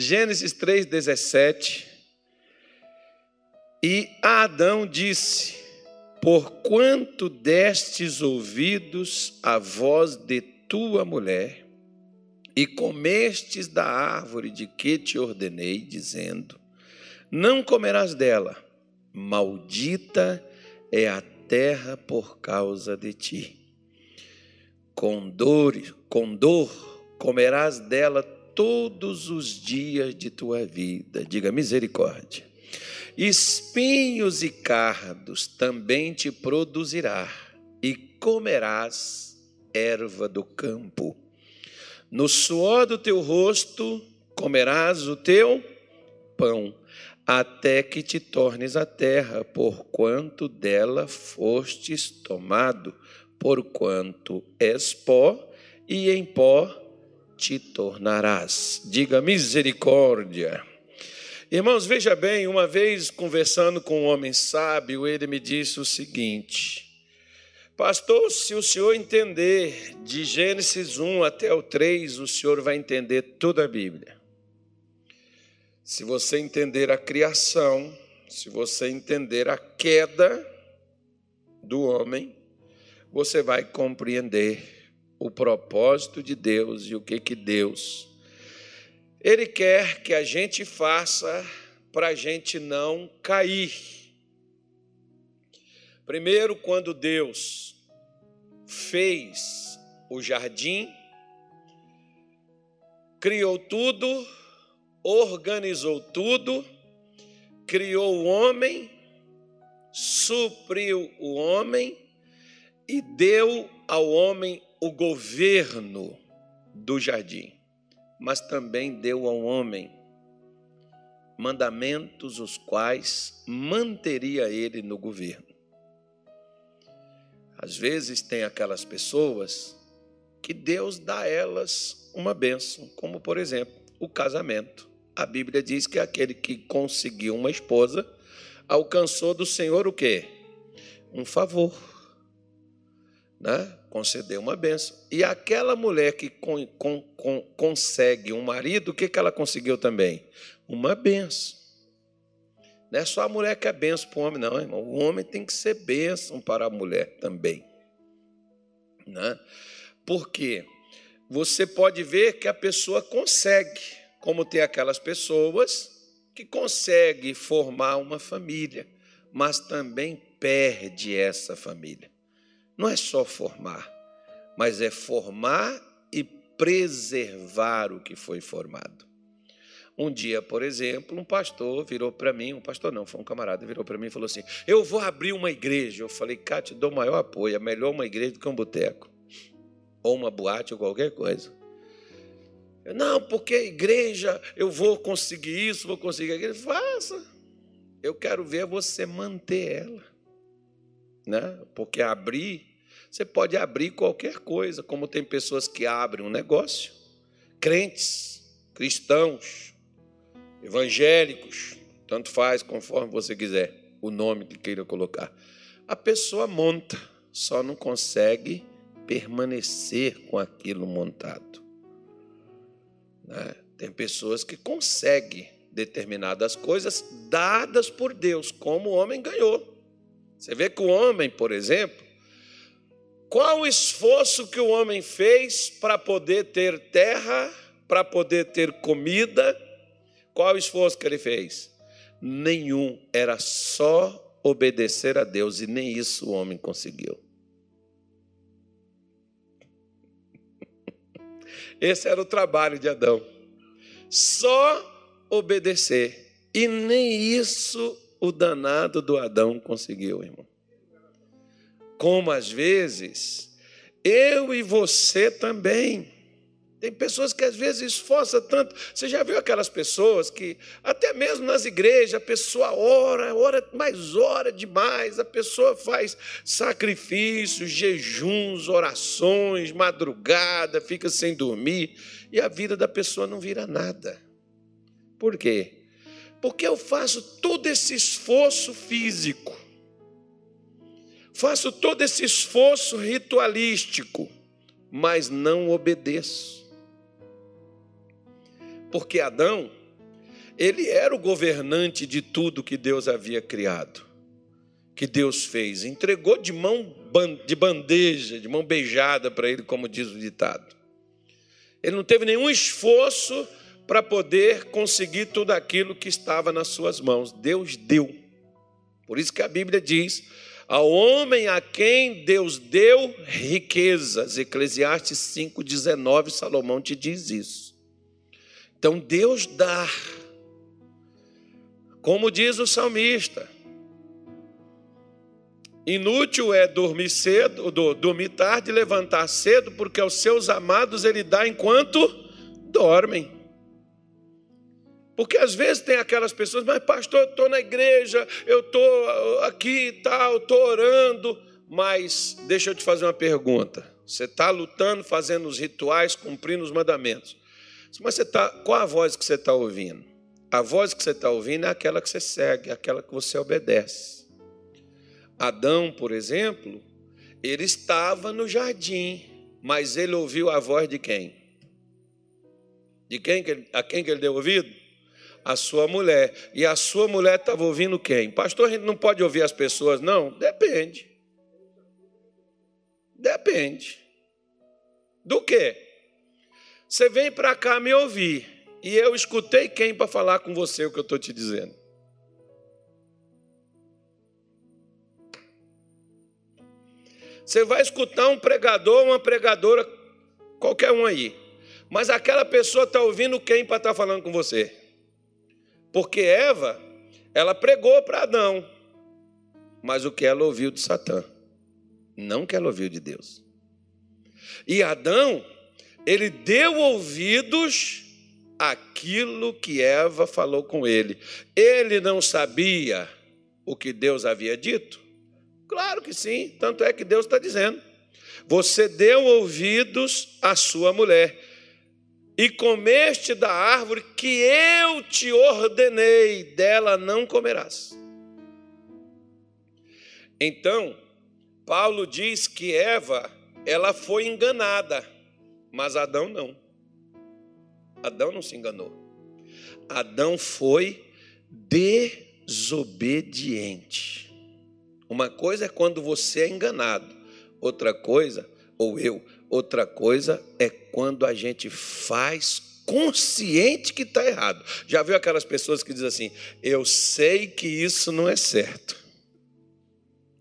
Gênesis 3,17. E Adão disse: Porquanto destes ouvidos à voz de tua mulher, e comestes da árvore de que te ordenei, dizendo: Não comerás dela, maldita é a terra por causa de ti. Com dor, com dor comerás dela todos os dias de tua vida. Diga misericórdia. Espinhos e cardos também te produzirá, e comerás erva do campo. No suor do teu rosto comerás o teu pão até que te tornes a terra, porquanto dela fostes tomado, porquanto és pó, e em pó te tornarás. Diga misericórdia. Irmãos, veja bem, uma vez conversando com um homem sábio, ele me disse o seguinte: Pastor, se o senhor entender de Gênesis 1 até o 3, o senhor vai entender toda a Bíblia. Se você entender a criação, se você entender a queda do homem, você vai compreender o propósito de Deus e o que que Deus ele quer que a gente faça para a gente não cair. Primeiro, quando Deus fez o jardim, criou tudo, organizou tudo, criou o homem, supriu o homem e deu ao homem o governo do jardim, mas também deu ao homem mandamentos os quais manteria ele no governo. Às vezes tem aquelas pessoas que Deus dá a elas uma bênção, como por exemplo, o casamento. A Bíblia diz que aquele que conseguiu uma esposa alcançou do Senhor o quê? Um favor. Né? Concedeu uma bênção. E aquela mulher que con, con, con, consegue um marido, o que, que ela conseguiu também? Uma bênção. Não é só a mulher que é bênção para o homem, não, irmão. O homem tem que ser bênção para a mulher também. Né? Por quê? Você pode ver que a pessoa consegue como tem aquelas pessoas que conseguem formar uma família, mas também perde essa família. Não é só formar, mas é formar e preservar o que foi formado. Um dia, por exemplo, um pastor virou para mim, um pastor não, foi um camarada, virou para mim e falou assim: Eu vou abrir uma igreja. Eu falei, cá, te dou maior apoio, é melhor uma igreja do que um boteco, ou uma boate, ou qualquer coisa. Não, porque a igreja, eu vou conseguir isso, vou conseguir aquilo. Faça. Eu quero ver você manter ela. Né? Porque abrir, você pode abrir qualquer coisa, como tem pessoas que abrem um negócio, crentes, cristãos, evangélicos, tanto faz conforme você quiser, o nome que queira colocar. A pessoa monta, só não consegue permanecer com aquilo montado. Né? Tem pessoas que conseguem determinadas coisas dadas por Deus, como o homem ganhou. Você vê que o homem, por exemplo, qual o esforço que o homem fez para poder ter terra, para poder ter comida? Qual o esforço que ele fez? Nenhum, era só obedecer a Deus e nem isso o homem conseguiu. Esse era o trabalho de Adão. Só obedecer. E nem isso o danado do Adão conseguiu, irmão. Como às vezes eu e você também tem pessoas que às vezes esforçam tanto. Você já viu aquelas pessoas que, até mesmo nas igrejas, a pessoa ora, ora, mas ora demais, a pessoa faz sacrifícios, jejuns, orações, madrugada, fica sem dormir, e a vida da pessoa não vira nada. Por quê? Porque eu faço todo esse esforço físico, faço todo esse esforço ritualístico, mas não obedeço. Porque Adão ele era o governante de tudo que Deus havia criado, que Deus fez. Entregou de mão de bandeja, de mão beijada para ele, como diz o ditado. Ele não teve nenhum esforço para poder conseguir tudo aquilo que estava nas suas mãos. Deus deu. Por isso que a Bíblia diz: ao homem a quem Deus deu riquezas. Eclesiastes 5,19, Salomão te diz isso. Então Deus dá. Como diz o salmista, inútil é dormir cedo, dormir tarde e levantar cedo, porque aos seus amados ele dá enquanto dormem. Porque às vezes tem aquelas pessoas, mas pastor, eu estou na igreja, eu estou aqui e tal, estou orando, mas deixa eu te fazer uma pergunta. Você está lutando, fazendo os rituais, cumprindo os mandamentos. Mas você tá, qual a voz que você está ouvindo? A voz que você está ouvindo é aquela que você segue, aquela que você obedece. Adão, por exemplo, ele estava no jardim, mas ele ouviu a voz de quem? De quem? A quem que ele deu ouvido? A sua mulher. E a sua mulher estava ouvindo quem? Pastor, a gente não pode ouvir as pessoas, não? Depende. Depende. Do quê? Você vem para cá me ouvir. E eu escutei quem para falar com você o que eu estou te dizendo? Você vai escutar um pregador, uma pregadora, qualquer um aí. Mas aquela pessoa está ouvindo quem para estar tá falando com você? Porque Eva, ela pregou para Adão, mas o que ela ouviu de Satã, não o que ela ouviu de Deus. E Adão, ele deu ouvidos aquilo que Eva falou com ele. Ele não sabia o que Deus havia dito? Claro que sim, tanto é que Deus está dizendo. Você deu ouvidos à sua mulher e comeste da árvore que eu te ordenei, dela não comerás. Então, Paulo diz que Eva, ela foi enganada, mas Adão não. Adão não se enganou. Adão foi desobediente. Uma coisa é quando você é enganado, outra coisa, ou eu, outra coisa é quando a gente faz consciente que está errado. Já viu aquelas pessoas que dizem assim: eu sei que isso não é certo.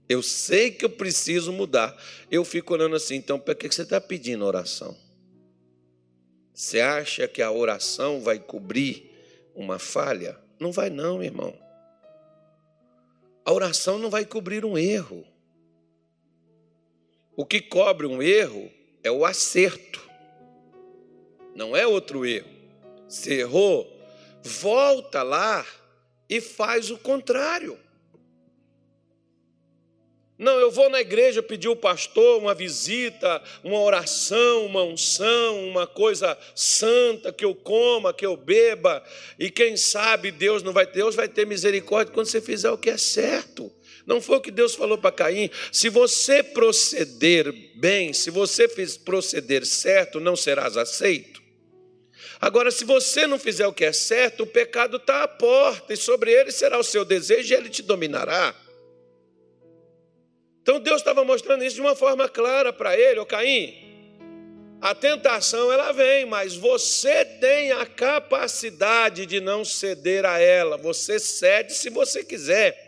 Eu sei que eu preciso mudar. Eu fico olhando assim, então, para que você está pedindo oração? Você acha que a oração vai cobrir uma falha? Não vai, não, irmão. A oração não vai cobrir um erro. O que cobre um erro é o acerto, não é outro erro. Se errou, volta lá e faz o contrário. Não, eu vou na igreja pedir o pastor uma visita, uma oração, uma unção, uma coisa santa que eu coma, que eu beba, e quem sabe Deus não vai Deus vai ter misericórdia quando você fizer o que é certo. Não foi o que Deus falou para Caim? Se você proceder bem, se você proceder certo, não serás aceito. Agora, se você não fizer o que é certo, o pecado está à porta, e sobre ele será o seu desejo e ele te dominará. Então Deus estava mostrando isso de uma forma clara para ele, ô Caim. A tentação ela vem, mas você tem a capacidade de não ceder a ela. Você cede se você quiser.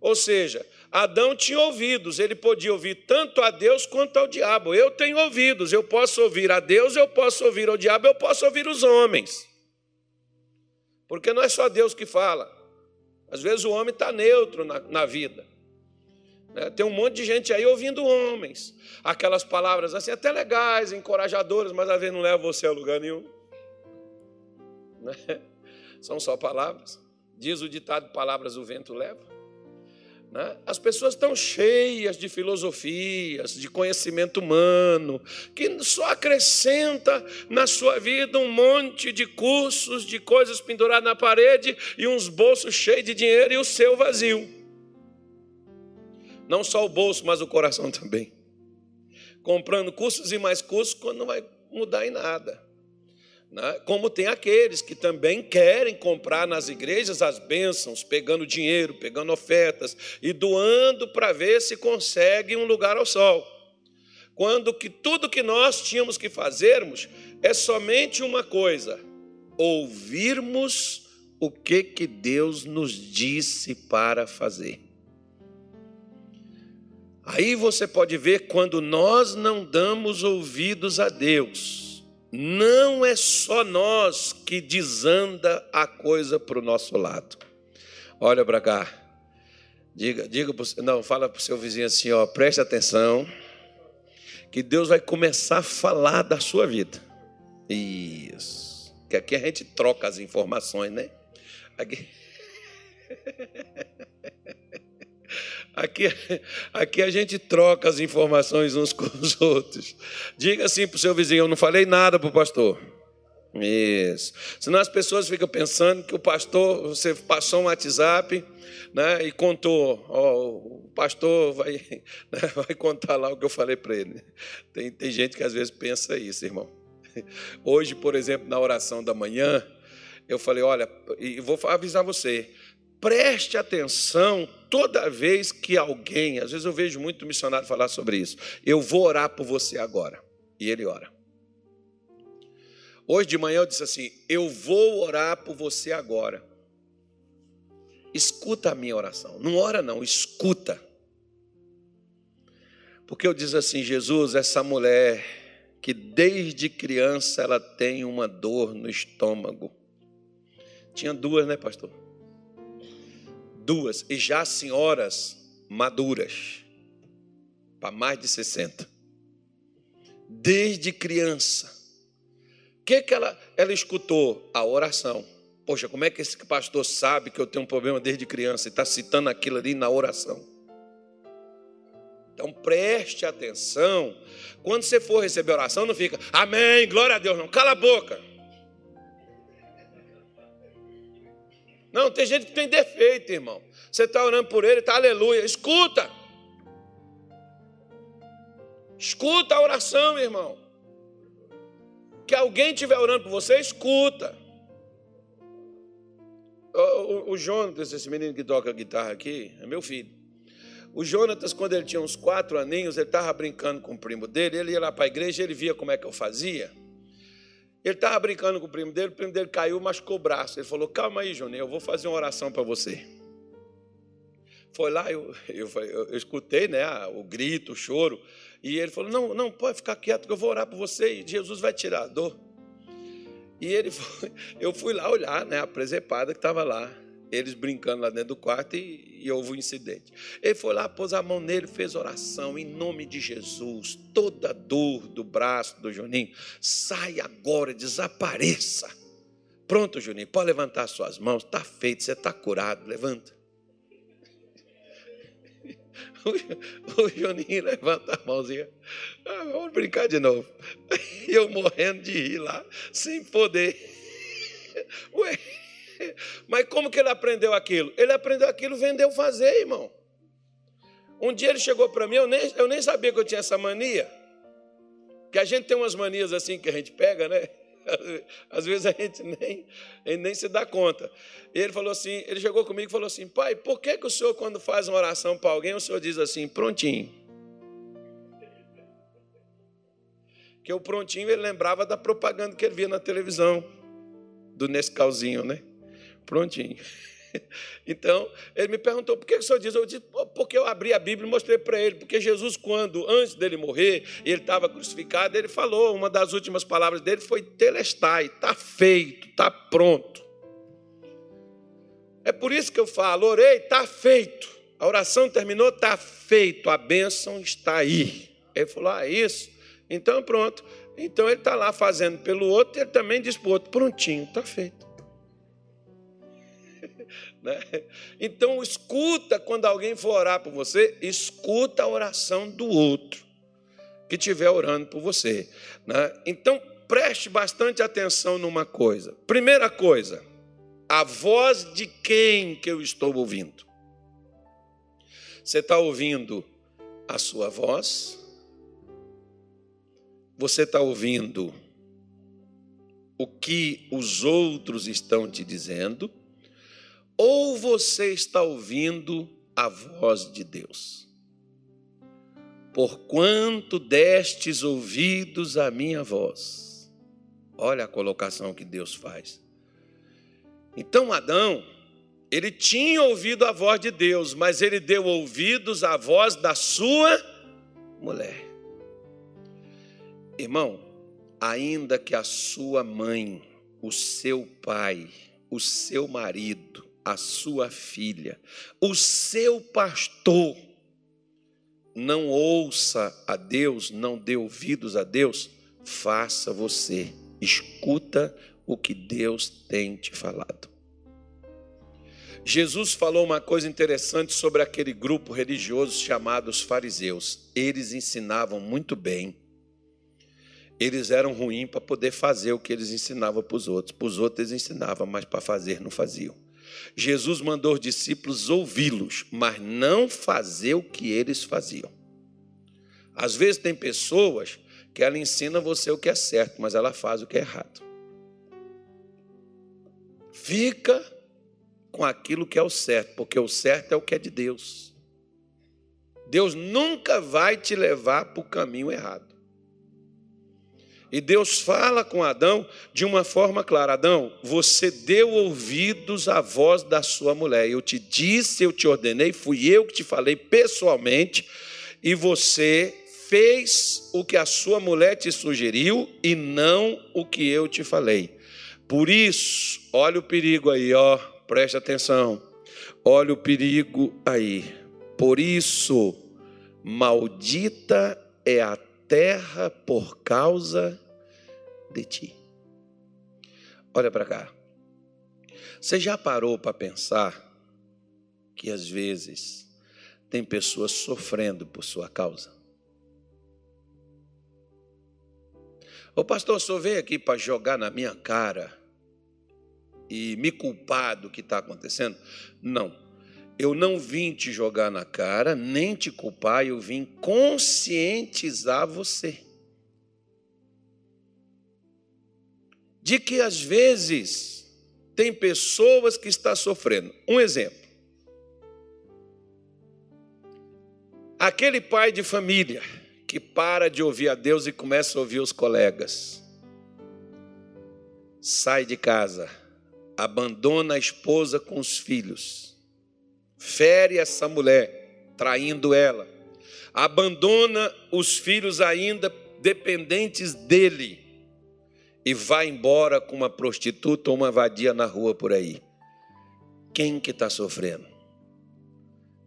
Ou seja, Adão tinha ouvidos, ele podia ouvir tanto a Deus quanto ao diabo. Eu tenho ouvidos, eu posso ouvir a Deus, eu posso ouvir ao diabo, eu posso ouvir os homens. Porque não é só Deus que fala. Às vezes o homem está neutro na, na vida. Né? Tem um monte de gente aí ouvindo homens. Aquelas palavras assim, até legais, encorajadoras, mas às vezes não levam você a lugar nenhum. Né? São só palavras. Diz o ditado: palavras o vento leva. Né? As pessoas estão cheias de filosofias, de conhecimento humano, que só acrescenta na sua vida um monte de cursos, de coisas penduradas na parede e uns bolsos cheios de dinheiro e o seu vazio. Não só o bolso, mas o coração também. Comprando cursos e mais cursos quando não vai mudar em nada. Né? Como tem aqueles que também querem comprar nas igrejas as bênçãos, pegando dinheiro, pegando ofertas e doando para ver se consegue um lugar ao sol. Quando que tudo que nós tínhamos que fazermos é somente uma coisa: ouvirmos o que que Deus nos disse para fazer. Aí você pode ver quando nós não damos ouvidos a Deus, não é só nós que desanda a coisa para o nosso lado. Olha para cá. Diga, diga pro, não, fala para o seu vizinho assim, ó, preste atenção, que Deus vai começar a falar da sua vida. Isso. Que aqui a gente troca as informações, né? Aqui. Aqui, aqui a gente troca as informações uns com os outros. Diga assim para o seu vizinho: eu não falei nada para o pastor. Isso. Senão as pessoas ficam pensando que o pastor, você passou um WhatsApp né, e contou, ó, o pastor vai, né, vai contar lá o que eu falei para ele. Tem, tem gente que às vezes pensa isso, irmão. Hoje, por exemplo, na oração da manhã, eu falei: olha, e vou avisar você, Preste atenção toda vez que alguém, às vezes eu vejo muito missionário falar sobre isso. Eu vou orar por você agora. E ele ora. Hoje de manhã eu disse assim: Eu vou orar por você agora. Escuta a minha oração. Não ora, não, escuta. Porque eu disse assim: Jesus, essa mulher que desde criança ela tem uma dor no estômago. Tinha duas, né, pastor? Duas, e já senhoras maduras, para mais de 60. Desde criança. O que, que ela, ela escutou? A oração. Poxa, como é que esse pastor sabe que eu tenho um problema desde criança e está citando aquilo ali na oração? Então preste atenção. Quando você for receber oração, não fica, amém, glória a Deus, não. Cala a boca. Não, tem gente que tem defeito, irmão. Você está orando por ele, está aleluia. Escuta. Escuta a oração, irmão. Que alguém estiver orando por você, escuta. O, o, o esse menino que toca guitarra aqui, é meu filho. O Jonatas, quando ele tinha uns quatro aninhos, ele estava brincando com o primo dele, ele ia lá para a igreja, ele via como é que eu fazia. Ele estava brincando com o primo dele, o primo dele caiu, machucou o braço. Ele falou: Calma aí, Juninho, eu vou fazer uma oração para você. Foi lá, eu, eu, eu, eu escutei né, o grito, o choro, e ele falou: Não, não, pode ficar quieto, que eu vou orar por você e Jesus vai tirar a dor. E ele foi, eu fui lá olhar né, a presepada que estava lá eles brincando lá dentro do quarto e, e, houve um incidente. Ele foi lá, pôs a mão nele, fez oração em nome de Jesus. Toda dor do braço do Juninho, sai agora, desapareça. Pronto, Juninho, pode levantar suas mãos, está feito, você está curado, levanta. O, Juninho levanta a mãozinha, ah, vamos brincar de novo. E eu morrendo de rir lá, sem poder. Ué, Mas como que ele aprendeu aquilo? Ele aprendeu aquilo, vendeu fazer, irmão. Um dia ele chegou para mim, eu nem, eu nem sabia que eu tinha essa mania. Que a gente tem umas manias assim que a gente pega, né? Às vezes a gente nem, a gente nem se dá conta. Ele falou assim, ele chegou comigo e falou assim, pai, por que, que o senhor, quando faz uma oração para alguém, o senhor diz assim, prontinho? Que o prontinho ele lembrava da propaganda que ele via na televisão, do Nescauzinho, né? Prontinho. Então, ele me perguntou, por que o senhor diz? Eu disse, porque eu abri a Bíblia e mostrei para ele. Porque Jesus, quando, antes dele morrer, ele estava crucificado, ele falou, uma das últimas palavras dele foi telestai, está feito, está pronto. É por isso que eu falo, orei, está feito. A oração terminou, está feito, a bênção está aí. Ele falou, ah, isso? Então pronto. Então ele está lá fazendo pelo outro, e ele também diz para o outro, prontinho, está feito. Né? Então, escuta quando alguém for orar por você, escuta a oração do outro que estiver orando por você. Né? Então, preste bastante atenção numa coisa. Primeira coisa, a voz de quem que eu estou ouvindo? Você está ouvindo a sua voz? Você está ouvindo o que os outros estão te dizendo, ou você está ouvindo a voz de Deus. Porquanto destes ouvidos à minha voz. Olha a colocação que Deus faz. Então Adão, ele tinha ouvido a voz de Deus, mas ele deu ouvidos à voz da sua mulher. Irmão, ainda que a sua mãe, o seu pai, o seu marido, a sua filha, o seu pastor, não ouça a Deus, não dê ouvidos a Deus, faça você, escuta o que Deus tem te falado. Jesus falou uma coisa interessante sobre aquele grupo religioso chamado os fariseus. Eles ensinavam muito bem. Eles eram ruins para poder fazer o que eles ensinavam para os outros. Para os outros eles ensinavam, mas para fazer não faziam. Jesus mandou os discípulos ouvi-los, mas não fazer o que eles faziam. Às vezes tem pessoas que ela ensina você o que é certo, mas ela faz o que é errado. Fica com aquilo que é o certo, porque o certo é o que é de Deus. Deus nunca vai te levar para o caminho errado. E Deus fala com Adão de uma forma clara: Adão, você deu ouvidos à voz da sua mulher. Eu te disse, eu te ordenei, fui eu que te falei pessoalmente, e você fez o que a sua mulher te sugeriu e não o que eu te falei. Por isso, olha o perigo aí, ó, preste atenção. Olha o perigo aí. Por isso, maldita é a terra por causa de ti. Olha para cá. Você já parou para pensar que às vezes tem pessoas sofrendo por sua causa? O pastor só veio aqui para jogar na minha cara e me culpar do que está acontecendo? Não. Eu não vim te jogar na cara, nem te culpar, eu vim conscientizar você. De que às vezes tem pessoas que estão sofrendo. Um exemplo. Aquele pai de família que para de ouvir a Deus e começa a ouvir os colegas. Sai de casa, abandona a esposa com os filhos fere essa mulher, traindo ela, abandona os filhos ainda dependentes dele e vai embora com uma prostituta ou uma vadia na rua por aí. Quem que está sofrendo?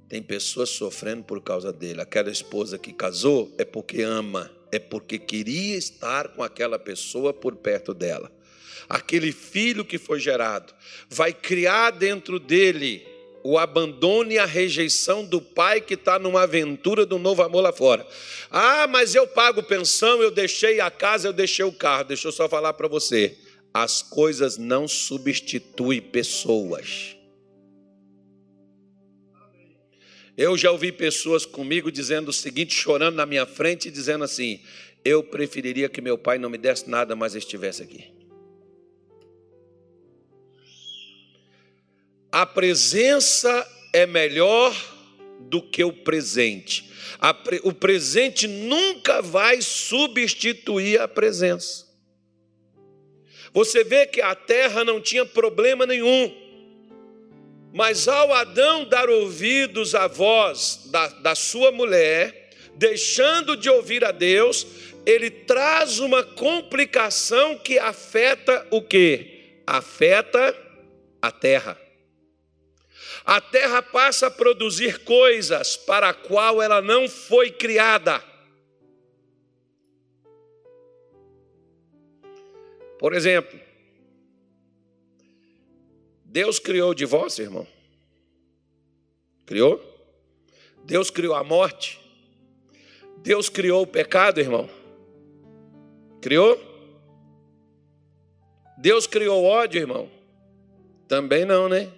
Tem pessoas sofrendo por causa dele. Aquela esposa que casou é porque ama, é porque queria estar com aquela pessoa por perto dela. Aquele filho que foi gerado vai criar dentro dele o abandono e a rejeição do pai que está numa aventura do novo amor lá fora. Ah, mas eu pago pensão, eu deixei a casa, eu deixei o carro. Deixa eu só falar para você: as coisas não substituem pessoas. Eu já ouvi pessoas comigo dizendo o seguinte, chorando na minha frente, dizendo assim: Eu preferiria que meu pai não me desse nada, mas estivesse aqui. A presença é melhor do que o presente. o presente nunca vai substituir a presença. Você vê que a terra não tinha problema nenhum, mas ao Adão dar ouvidos à voz da, da sua mulher, deixando de ouvir a Deus, ele traz uma complicação que afeta o que? Afeta a terra a terra passa a produzir coisas para a qual ela não foi criada. Por exemplo, Deus criou o divórcio, irmão? Criou? Deus criou a morte? Deus criou o pecado, irmão? Criou? Deus criou o ódio, irmão? Também não, né?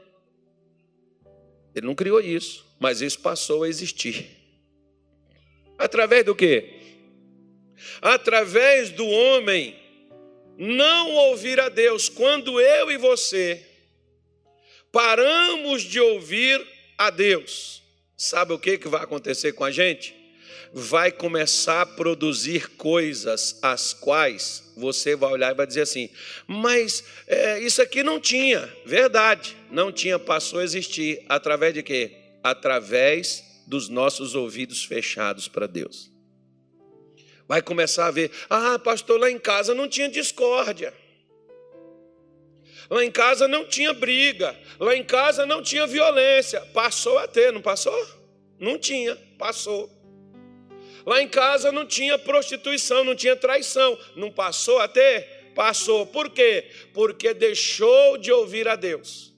Ele não criou isso, mas isso passou a existir. Através do quê? Através do homem não ouvir a Deus, quando eu e você paramos de ouvir a Deus, sabe o que, que vai acontecer com a gente? Vai começar a produzir coisas as quais você vai olhar e vai dizer assim: mas é, isso aqui não tinha, verdade, não tinha, passou a existir. Através de quê? Através dos nossos ouvidos fechados para Deus. Vai começar a ver: ah, pastor, lá em casa não tinha discórdia. Lá em casa não tinha briga. Lá em casa não tinha violência. Passou a ter, não passou? Não tinha, passou. Lá em casa não tinha prostituição, não tinha traição. Não passou a ter? Passou. Por quê? Porque deixou de ouvir a Deus.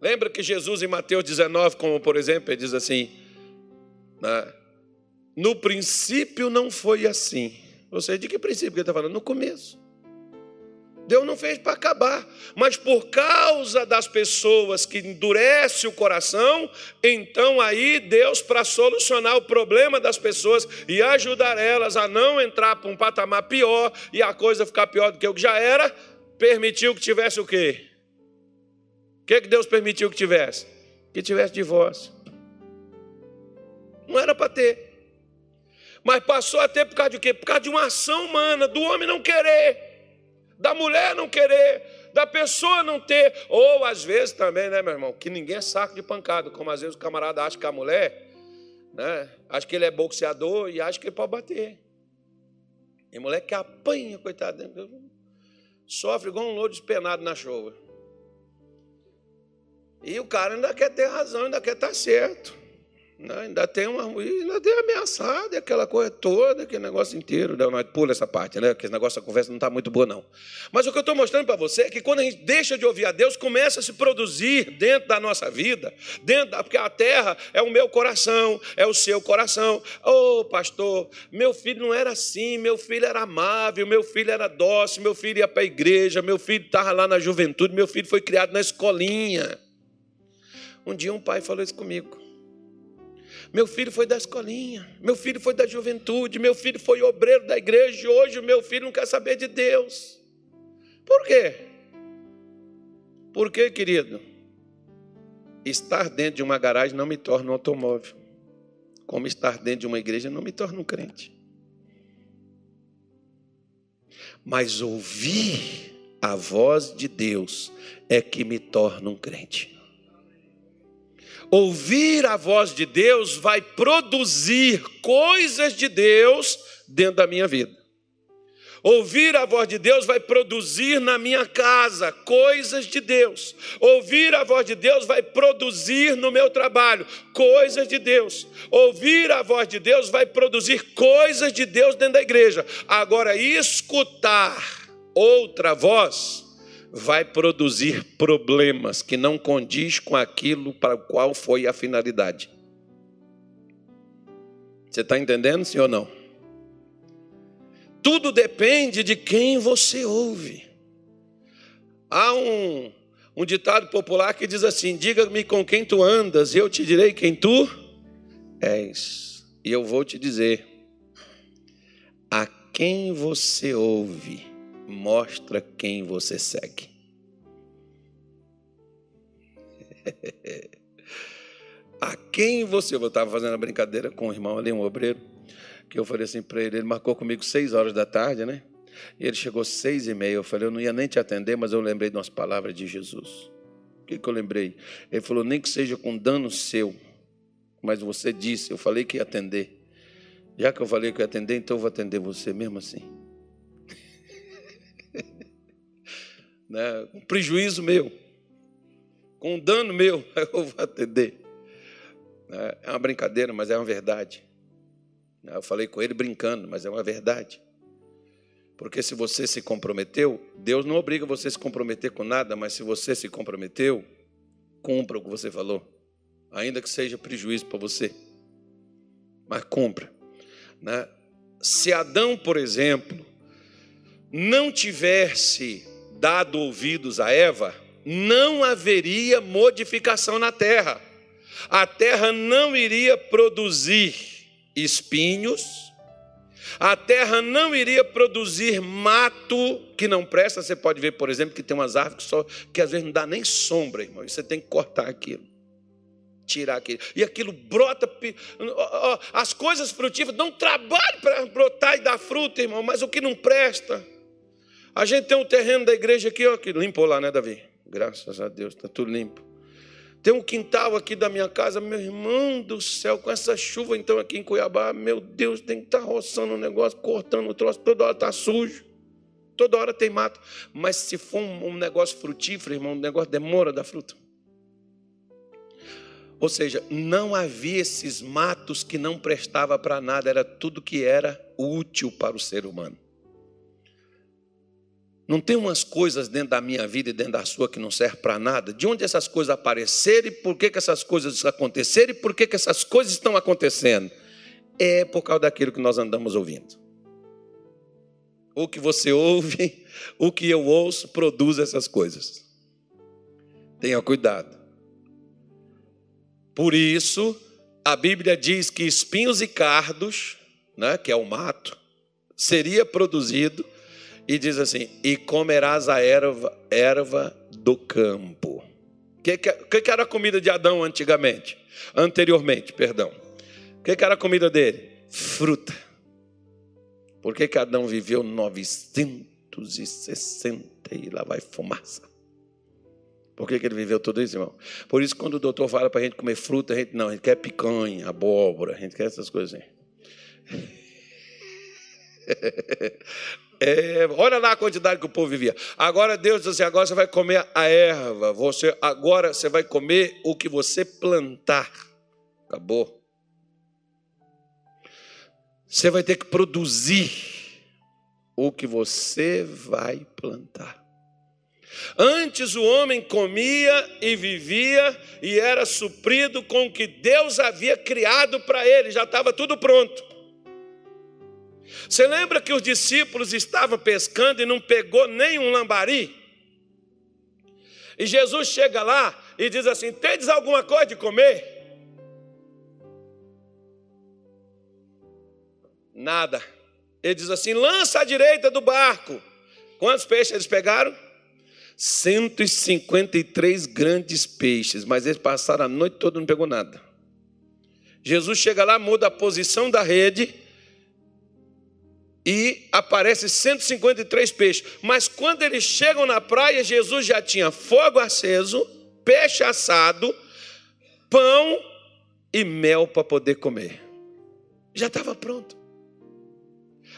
Lembra que Jesus em Mateus 19, como por exemplo, ele diz assim: né? No princípio não foi assim. Você de que princípio que ele está falando? No começo. Deus não fez para acabar, mas por causa das pessoas que endurece o coração, então aí Deus, para solucionar o problema das pessoas e ajudar elas a não entrar para um patamar pior e a coisa ficar pior do que o que já era, permitiu que tivesse o quê? O que, que Deus permitiu que tivesse? Que tivesse divórcio. Não era para ter. Mas passou a ter por causa de quê? Por causa de uma ação humana, do homem não querer, da mulher não querer, da pessoa não ter, ou às vezes também, né, meu irmão, que ninguém é saco de pancada, como às vezes o camarada acha que a mulher, né, acha que ele é boxeador e acha que ele pode bater. E mulher que apanha, coitado, sofre igual um louro despenado na chuva. E o cara ainda quer ter razão, ainda quer estar certo. Né? Ainda tem uma ainda tem ameaçada, aquela coisa toda, aquele negócio inteiro. Não, pula essa parte, né? Porque esse negócio, a conversa não está muito boa, não. Mas o que eu estou mostrando para você é que quando a gente deixa de ouvir a Deus, começa a se produzir dentro da nossa vida, dentro da, porque a terra é o meu coração, é o seu coração. Ô oh, pastor, meu filho não era assim, meu filho era amável, meu filho era dócil, meu filho ia para a igreja, meu filho estava lá na juventude, meu filho foi criado na escolinha. Um dia um pai falou isso comigo. Meu filho foi da escolinha, meu filho foi da juventude, meu filho foi obreiro da igreja e hoje o meu filho não quer saber de Deus. Por quê? Por quê, querido? Estar dentro de uma garagem não me torna um automóvel, como estar dentro de uma igreja não me torna um crente. Mas ouvir a voz de Deus é que me torna um crente. Ouvir a voz de Deus vai produzir coisas de Deus dentro da minha vida. Ouvir a voz de Deus vai produzir na minha casa coisas de Deus. Ouvir a voz de Deus vai produzir no meu trabalho coisas de Deus. Ouvir a voz de Deus vai produzir coisas de Deus dentro da igreja. Agora, escutar outra voz vai produzir problemas que não condiz com aquilo para o qual foi a finalidade. Você está entendendo, sim ou não? Tudo depende de quem você ouve. Há um, um ditado popular que diz assim: Diga-me com quem tu andas, e eu te direi quem tu és. E eu vou te dizer: a quem você ouve mostra quem você segue. a quem você. Eu estava fazendo a brincadeira com o irmão ali, um obreiro, que eu falei assim para ele, ele marcou comigo seis horas da tarde, né? E ele chegou seis e meia. Eu falei, eu não ia nem te atender, mas eu lembrei de umas palavras de Jesus. O que, que eu lembrei? Ele falou, nem que seja com dano seu, mas você disse, eu falei que ia atender. Já que eu falei que ia atender, então eu vou atender você mesmo assim. Né? Um prejuízo meu, com dano meu, eu vou atender. É, é uma brincadeira, mas é uma verdade. Eu falei com ele brincando, mas é uma verdade. Porque se você se comprometeu, Deus não obriga você a se comprometer com nada, mas se você se comprometeu, cumpra o que você falou, ainda que seja prejuízo para você. Mas cumpra. Né? Se Adão, por exemplo, não tivesse dado ouvidos a Eva, não haveria modificação na terra. A terra não iria produzir espinhos, A terra não iria produzir mato que não presta. Você pode ver, por exemplo, que tem umas árvores que, só, que às vezes não dá nem sombra, irmão. E você tem que cortar aquilo. Tirar aquilo. E aquilo brota. As coisas frutíferas dão trabalho para brotar e dar fruta, irmão. Mas o que não presta. A gente tem um terreno da igreja aqui, ó, que limpou lá, né, Davi? Graças a Deus, está tudo limpo. Tem um quintal aqui da minha casa, meu irmão do céu, com essa chuva então aqui em Cuiabá, meu Deus, tem que estar tá roçando o um negócio, cortando o troço, toda hora está sujo, toda hora tem mato. Mas se for um, negócio frutífero, irmão, um negócio demora da fruta. Ou seja, não havia esses matos que não prestava para nada, era tudo que era útil para o ser humano. Não tem umas coisas dentro da minha vida e dentro da sua que não servem para nada? De onde essas coisas apareceram e por que, que essas coisas aconteceram e por que, que essas coisas estão acontecendo? É por causa daquilo que nós andamos ouvindo. O que você ouve, o que eu ouço, produz essas coisas. Tenha cuidado. Por isso, a Bíblia diz que espinhos e cardos, né, que é o mato, seria produzido e diz assim: E comerás a erva, erva do campo. O que, que, era a comida de Adão antigamente? Anteriormente, perdão. O que, que era a comida dele? Fruta. Por que, que Adão viveu 960 e lá vai fumaça? Por que, que ele viveu tudo isso, irmão? Por isso, quando o doutor fala para a gente comer fruta, a gente não, a gente quer picanha, abóbora, a gente quer essas coisas. É, olha lá a quantidade que o povo vivia. Agora Deus diz assim: agora você vai comer a erva. Você agora você vai comer o que você plantar. Acabou. Você vai ter que produzir o que você vai plantar. Antes o homem comia e vivia e era suprido com o que Deus havia criado para ele, já estava tudo pronto. Você lembra que os discípulos estavam pescando e não pegou nenhum lambari? E Jesus chega lá e diz assim: Tendes alguma coisa de comer? Nada. Ele diz assim: lança à direita do barco. Quantos peixes eles pegaram? 153 grandes peixes, mas eles passaram a noite toda e não pegou nada. Jesus chega lá, muda a posição da rede e aparece 153 peixes. Mas quando eles chegam na praia, Jesus já tinha fogo aceso, peixe assado, pão e mel para poder comer. Já estava pronto.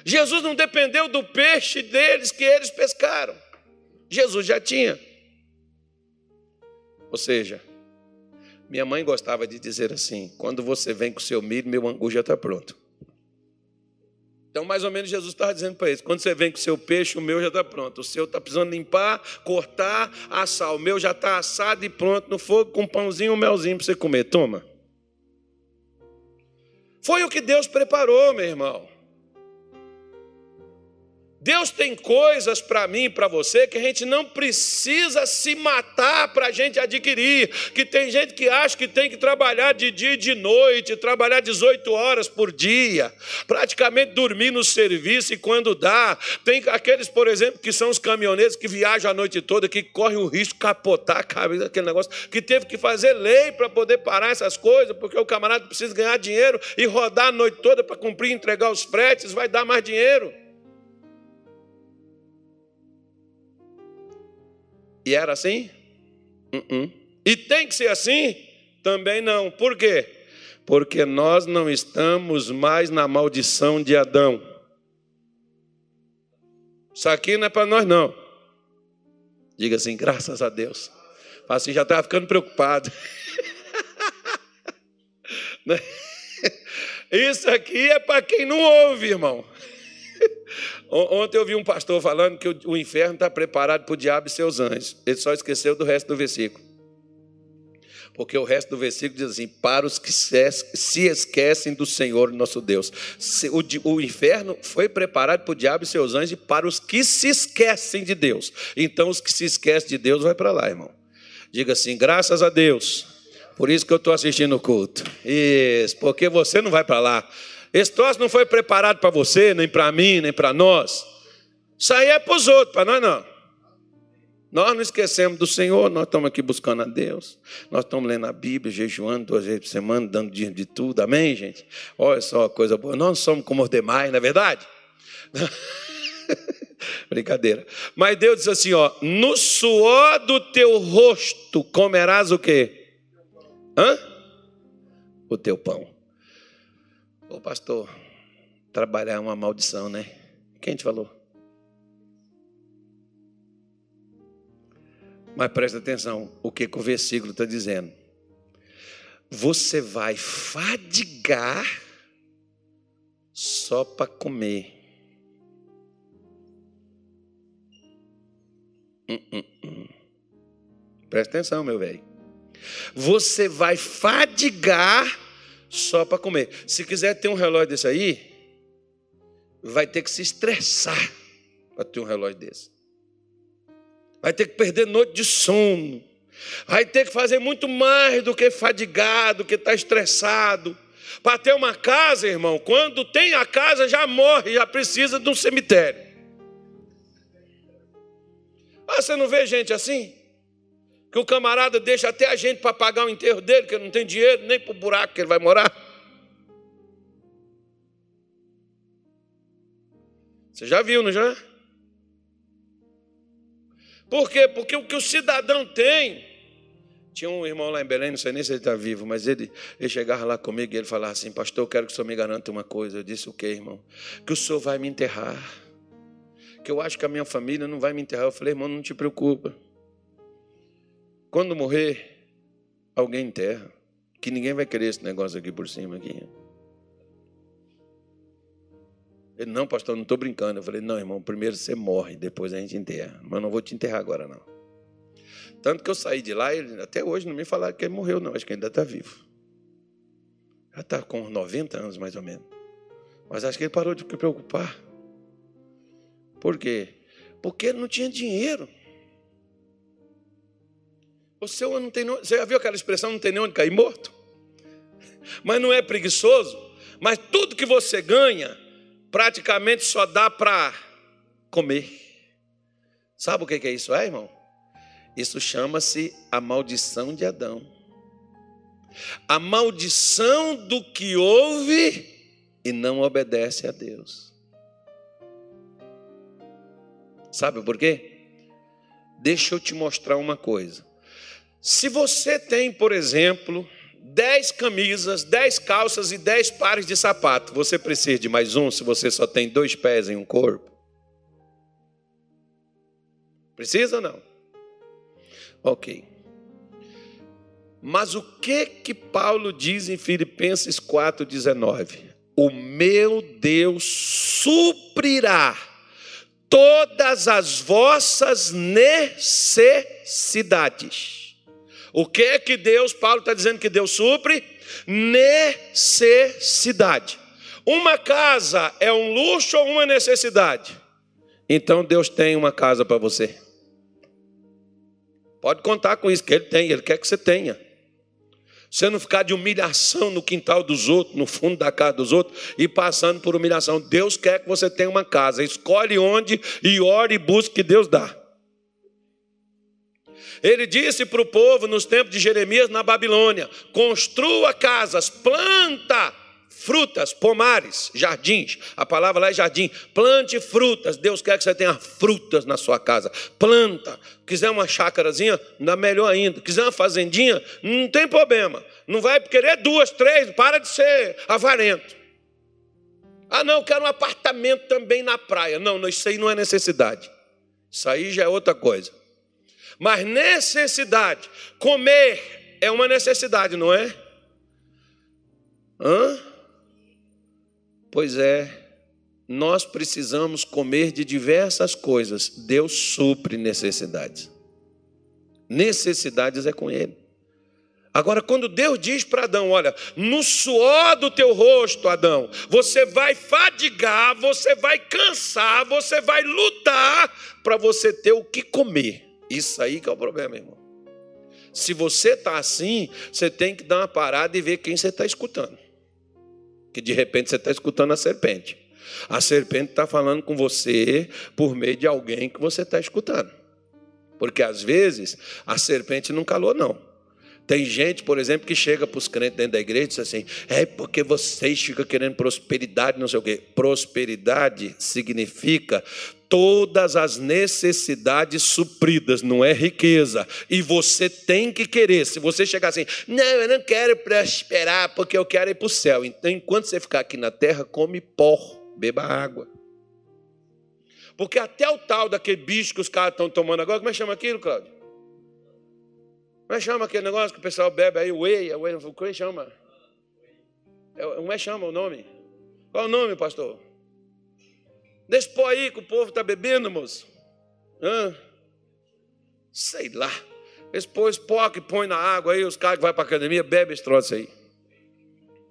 Jesus não dependeu do peixe deles que eles pescaram. Jesus já tinha. Ou seja, minha mãe gostava de dizer assim: quando você vem com seu milho, meu angu já está pronto. Então, mais ou menos, Jesus estava dizendo para eles: quando você vem com o seu peixe, o meu já está pronto. O seu está precisando limpar, cortar, assar. O meu já está assado e pronto no fogo, com um pãozinho e um melzinho para você comer. Toma. Foi o que Deus preparou, meu irmão. Deus tem coisas para mim e para você que a gente não precisa se matar para a gente adquirir. Que tem gente que acha que tem que trabalhar de dia e de noite, trabalhar 18 horas por dia, praticamente dormir no serviço e quando dá. Tem aqueles, por exemplo, que são os caminhoneiros que viajam a noite toda, que correm o risco de capotar a cabeça daquele negócio, que teve que fazer lei para poder parar essas coisas, porque o camarada precisa ganhar dinheiro e rodar a noite toda para cumprir entregar os fretes, vai dar mais dinheiro. E era assim? Uh -uh. E tem que ser assim? Também não. Por quê? Porque nós não estamos mais na maldição de Adão. Isso aqui não é para nós, não. Diga assim, graças a Deus. Assim, já estava ficando preocupado. Né? Isso aqui é para quem não ouve, irmão. Ontem eu vi um pastor falando que o inferno está preparado para o diabo e seus anjos. Ele só esqueceu do resto do versículo. Porque o resto do versículo diz assim: para os que se esquecem do Senhor nosso Deus. O inferno foi preparado para o diabo e seus anjos para os que se esquecem de Deus. Então, os que se esquecem de Deus, vai para lá, irmão. Diga assim: graças a Deus. Por isso que eu estou assistindo o culto. Isso, porque você não vai para lá. Esse troço não foi preparado para você, nem para mim, nem para nós. Isso aí é para os outros, para nós não. Nós não esquecemos do Senhor, nós estamos aqui buscando a Deus. Nós estamos lendo a Bíblia, jejuando duas vezes por semana, dando dia de tudo. Amém, gente? Olha só uma coisa boa. Nós não somos como os demais, não é verdade? Brincadeira. Mas Deus diz assim, ó, no suor do teu rosto comerás o quê? Hã? O teu pão. Ô pastor, trabalhar é uma maldição, né? Quem te falou? Mas presta atenção, o que, que o versículo está dizendo? Você vai fadigar só para comer. Hum, hum, hum. Presta atenção, meu velho. Você vai fadigar só para comer. Se quiser ter um relógio desse aí, vai ter que se estressar para ter um relógio desse vai ter que perder noite de sono, vai ter que fazer muito mais do que fadigado, do que estar tá estressado. Para ter uma casa, irmão, quando tem a casa já morre, já precisa de um cemitério. Ah, você não vê gente assim? Que o camarada deixa até a gente para pagar o enterro dele, que ele não tem dinheiro nem para o buraco que ele vai morar. Você já viu, não já? Por quê? Porque o que o cidadão tem. Tinha um irmão lá em Belém, não sei nem se ele está vivo, mas ele, ele chegava lá comigo e ele falava assim: Pastor, eu quero que o senhor me garanta uma coisa. Eu disse: O que, irmão? Que o senhor vai me enterrar. Que eu acho que a minha família não vai me enterrar. Eu falei: Irmão, não te preocupa. Quando morrer, alguém enterra. Que ninguém vai querer esse negócio aqui por cima. Aqui. Ele, não, pastor, não estou brincando. Eu falei, não, irmão, primeiro você morre, depois a gente enterra. Mas não vou te enterrar agora, não. Tanto que eu saí de lá, ele, até hoje não me falaram que ele morreu, não. Acho que ainda está vivo. Já está com 90 anos, mais ou menos. Mas acho que ele parou de se preocupar. Por quê? Porque ele não tinha dinheiro. O seu não tem. Você já viu aquela expressão, não tem nem onde cair morto? Mas não é preguiçoso. Mas tudo que você ganha, praticamente só dá para comer. Sabe o que é isso, é, irmão? Isso chama-se a maldição de Adão. A maldição do que ouve e não obedece a Deus. Sabe por quê? Deixa eu te mostrar uma coisa. Se você tem, por exemplo, dez camisas, dez calças e dez pares de sapato. Você precisa de mais um se você só tem dois pés em um corpo? Precisa ou não? Ok. Mas o que que Paulo diz em Filipenses 4:19? O meu Deus suprirá todas as vossas necessidades o que é que Deus, Paulo está dizendo que Deus supre? Necessidade. Uma casa é um luxo ou uma necessidade? Então Deus tem uma casa para você. Pode contar com isso, que Ele tem, Ele quer que você tenha. Você não ficar de humilhação no quintal dos outros, no fundo da casa dos outros, e passando por humilhação. Deus quer que você tenha uma casa. Escolhe onde e ore e busque que Deus dá. Ele disse para o povo nos tempos de Jeremias na Babilônia: construa casas, planta frutas, pomares, jardins. A palavra lá é jardim. Plante frutas. Deus quer que você tenha frutas na sua casa. Planta. Quiser uma chácarazinha, dá melhor ainda. Quiser uma fazendinha, não tem problema. Não vai querer duas, três, para de ser avarento. Ah, não, quero um apartamento também na praia. Não, isso aí não é necessidade. Isso aí já é outra coisa. Mas necessidade, comer é uma necessidade, não é? Hã? Pois é, nós precisamos comer de diversas coisas. Deus supre necessidades. Necessidades é com Ele. Agora, quando Deus diz para Adão: Olha, no suor do teu rosto, Adão, você vai fadigar, você vai cansar, você vai lutar para você ter o que comer. Isso aí que é o problema, irmão. Se você está assim, você tem que dar uma parada e ver quem você está escutando. Que de repente você está escutando a serpente. A serpente está falando com você por meio de alguém que você está escutando. Porque às vezes a serpente não calou, não. Tem gente, por exemplo, que chega para os crentes dentro da igreja e diz assim: é porque vocês ficam querendo prosperidade, não sei o quê. Prosperidade significa todas as necessidades supridas, não é riqueza. E você tem que querer. Se você chegar assim, não, eu não quero prosperar porque eu quero ir para o céu. Então, enquanto você ficar aqui na terra, come pó, beba água. Porque até o tal daquele bicho que os caras estão tomando agora, como é que chama aquilo, Cláudio? Como é chama aquele negócio que o pessoal bebe aí? Whey, whey como é chama? É, como é chama o nome? Qual o nome, pastor? Deixa pôr aí que o povo está bebendo, moço. Hã? Sei lá. Eles põem pó que põe na água aí, os caras que vão para a academia bebem esse troço aí.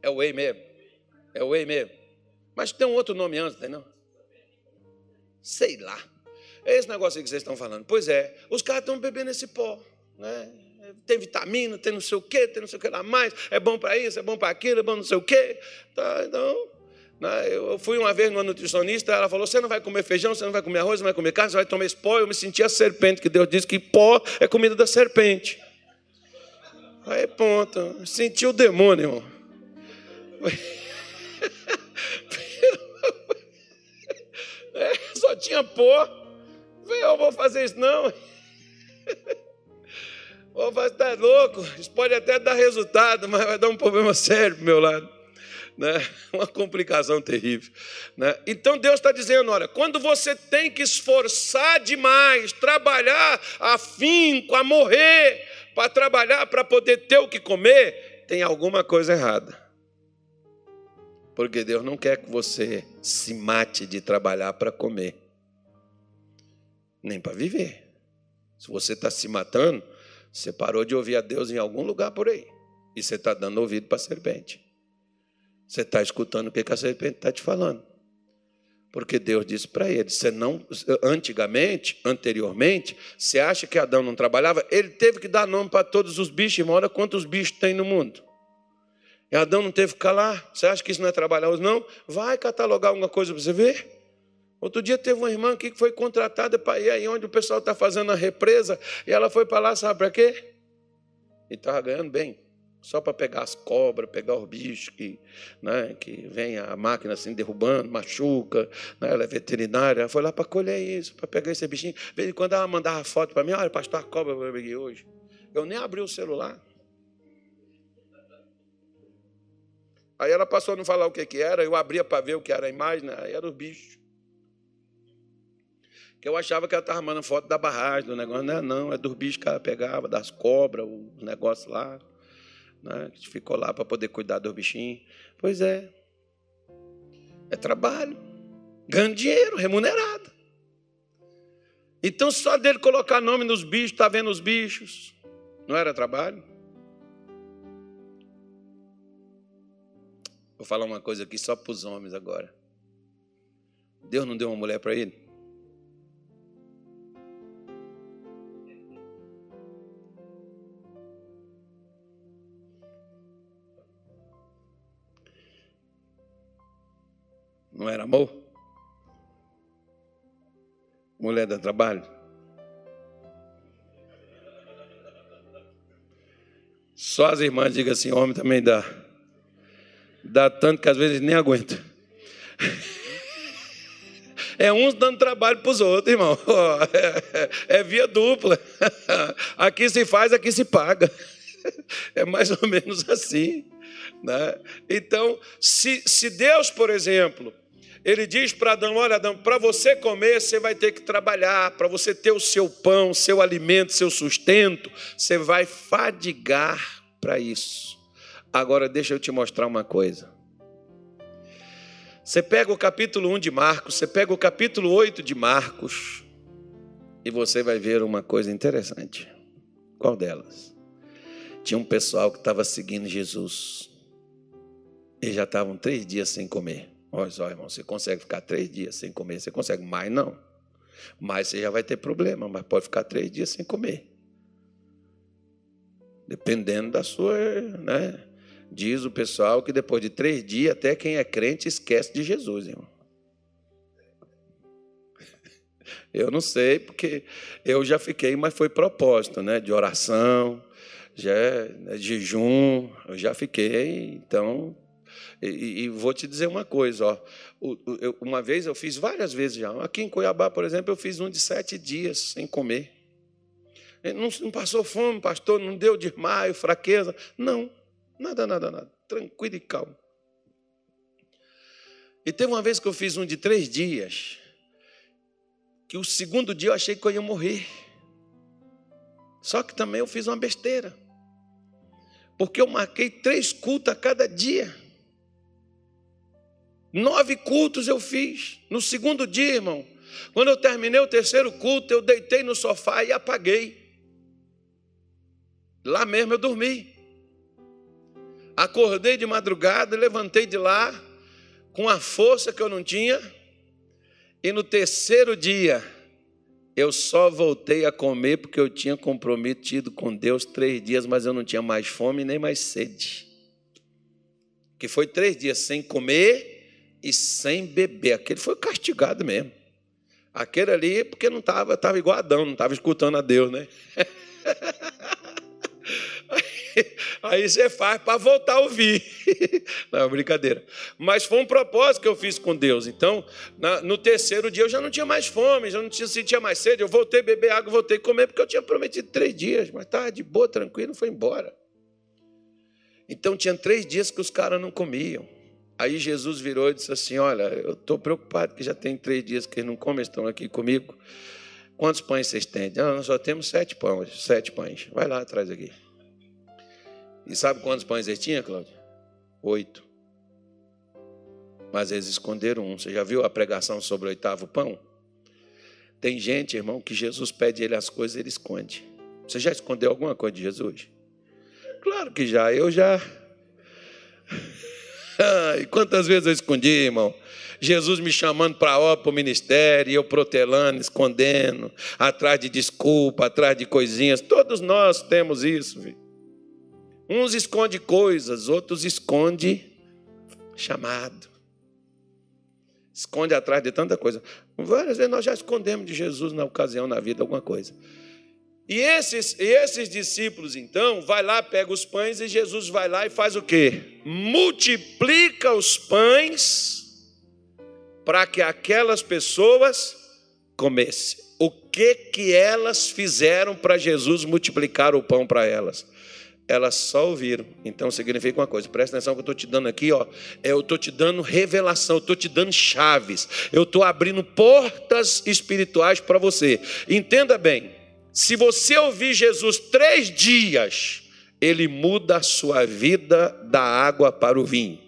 É o whey mesmo. É o whey mesmo. Mas tem um outro nome antes, não? Sei lá. É esse negócio aí que vocês estão falando. Pois é, os caras estão bebendo esse pó. Né? Tem vitamina, tem não sei o quê, tem não sei o que lá mais, é bom para isso, é bom para aquilo, é bom não sei o quê. Tá, então, né, eu fui uma vez numa nutricionista, ela falou: você não vai comer feijão, você não vai comer arroz, você não vai comer carne, você vai tomar esse pó. Eu me senti a serpente, que Deus disse que pó é comida da serpente. Aí, ponto. Senti o demônio, irmão. É, só tinha pó. Eu vou fazer isso não. Ô, vai estar tá louco, isso pode até dar resultado, mas vai dar um problema sério para o meu lado. Né? Uma complicação terrível. Né? Então Deus está dizendo: olha, quando você tem que esforçar demais, trabalhar afinco, a morrer, para trabalhar, para poder ter o que comer, tem alguma coisa errada. Porque Deus não quer que você se mate de trabalhar para comer, nem para viver. Se você está se matando, você parou de ouvir a Deus em algum lugar por aí. E você está dando ouvido para a serpente. Você está escutando o que a serpente está te falando. Porque Deus disse para ele: você não, antigamente, anteriormente, você acha que Adão não trabalhava? Ele teve que dar nome para todos os bichos, irmão. Olha quantos bichos tem no mundo. E Adão não teve que calar. Você acha que isso não é trabalhoso? Não. Vai catalogar alguma coisa para você ver. Outro dia teve uma irmã que foi contratada para ir aí onde o pessoal está fazendo a represa, e ela foi para lá, sabe para quê? E estava ganhando bem. Só para pegar as cobras, pegar os bichos que, né, que vem a máquina assim derrubando, machuca, né, ela é veterinária, ela foi lá para colher isso, para pegar esse bichinho. De vez em quando ela mandava foto para mim, olha, pastor, a cobra que eu peguei hoje. Eu nem abri o celular. Aí ela passou a não falar o que, que era, eu abria para ver o que era a imagem, aí era os bichos que eu achava que ela estava mandando foto da barragem, do negócio. Não é, não, é dos bichos que ela pegava, das cobras, o negócio lá. Né? Gente ficou lá para poder cuidar dos bichinhos. Pois é. É trabalho. Ganha dinheiro, remunerado. Então, só dele colocar nome nos bichos, está vendo os bichos, não era trabalho? Vou falar uma coisa aqui só para os homens agora. Deus não deu uma mulher para ele? Não era amor? Mulher dá trabalho? Só as irmãs digam assim: homem também dá. Dá tanto que às vezes nem aguenta. É uns dando trabalho para os outros, irmão. É, via dupla. Aqui se faz, aqui se paga. É mais ou menos assim. Né? Então, se, se Deus, por exemplo, ele diz para Adão: Olha, Adão, para você comer, você vai ter que trabalhar, para você ter o seu pão, seu alimento, seu sustento, você vai fadigar para isso. Agora, deixa eu te mostrar uma coisa. Você pega o capítulo 1 de Marcos, você pega o capítulo 8 de Marcos, e você vai ver uma coisa interessante. Qual delas? Tinha um pessoal que estava seguindo Jesus. E já estavam três dias sem comer. Olha só, irmão, você consegue ficar três dias sem comer, você consegue mais não. Mas você já vai ter problema, mas pode ficar três dias sem comer. Dependendo da sua, né? Diz o pessoal que depois de três dias, até quem é crente esquece de Jesus, irmão. Eu não sei, porque eu já fiquei, mas foi propósito, né? De oração, já, né, jejum, eu já fiquei, então. E, e, vou te dizer uma coisa, ó. Uma vez eu fiz várias vezes já. Aqui em Cuiabá, por exemplo, eu fiz um de sete dias sem comer. Não, não passou fome, pastor, não deu desmaio, fraqueza. Não, nada, nada, nada. Tranquilo e calmo. E teve uma vez que eu fiz um de três dias que o segundo dia eu achei que eu ia morrer. Só que também eu fiz uma besteira. Porque eu marquei três cultos a cada dia. Nove cultos eu fiz. No segundo dia, irmão. Quando eu terminei o terceiro culto, eu deitei no sofá e apaguei. Lá mesmo eu dormi. Acordei de madrugada, levantei de lá com a força que eu não tinha e no terceiro dia, eu só voltei a comer porque eu tinha comprometido com Deus três dias, mas eu não tinha mais fome nem mais sede. Que foi três dias sem comer e sem beber. Aquele foi castigado mesmo. Aquele ali, porque não estava, estava igual Adão, não estava escutando a Deus, né? Aí você faz para voltar a ouvir. Não, brincadeira. Mas foi um propósito que eu fiz com Deus. Então, no terceiro dia eu já não tinha mais fome, já não tinha, sentia mais sede. Eu voltei a beber água, voltei a comer, porque eu tinha prometido três dias. Mas estava de boa, tranquilo, foi embora. Então, tinha três dias que os caras não comiam. Aí Jesus virou e disse assim: Olha, eu estou preocupado que já tem três dias que eles não comem, estão aqui comigo. Quantos pães vocês têm? Ah, nós só temos sete pães. Sete pães. Vai lá atrás aqui. E sabe quantos pães ele tinha, Cláudio? Oito. Mas eles esconderam um. Você já viu a pregação sobre o oitavo pão? Tem gente, irmão, que Jesus pede ele as coisas ele esconde. Você já escondeu alguma coisa de Jesus? Claro que já. Eu já. e quantas vezes eu escondi, irmão? Jesus me chamando para a obra, para o ministério, e eu protelando, escondendo, atrás de desculpa, atrás de coisinhas. Todos nós temos isso, filho. Uns esconde coisas, outros esconde chamado. Esconde atrás de tanta coisa. Várias vezes nós já escondemos de Jesus na ocasião na vida alguma coisa. E esses, esses discípulos, então, vai lá, pega os pães e Jesus vai lá e faz o quê? Multiplica os pães para que aquelas pessoas comessem. O que que elas fizeram para Jesus multiplicar o pão para elas? elas só ouviram. Então significa uma coisa, presta atenção que eu estou te dando aqui, ó. É, eu estou te dando revelação, eu estou te dando chaves, eu estou abrindo portas espirituais para você. Entenda bem, se você ouvir Jesus três dias, ele muda a sua vida da água para o vinho.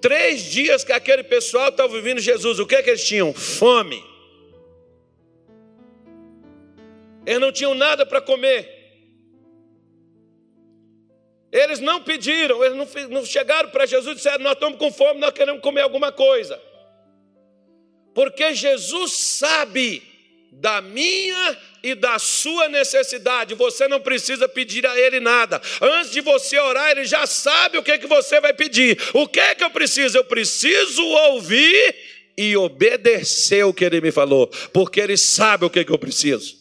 Três dias que aquele pessoal estava ouvindo Jesus, o que, é que eles tinham? Fome. Eles não tinham nada para comer. Eles não pediram, eles não, não chegaram para Jesus e disseram: Nós estamos com fome, nós queremos comer alguma coisa. Porque Jesus sabe da minha e da sua necessidade. Você não precisa pedir a Ele nada. Antes de você orar, Ele já sabe o que, que você vai pedir. O que é que eu preciso? Eu preciso ouvir e obedecer o que Ele me falou, porque Ele sabe o que, que eu preciso.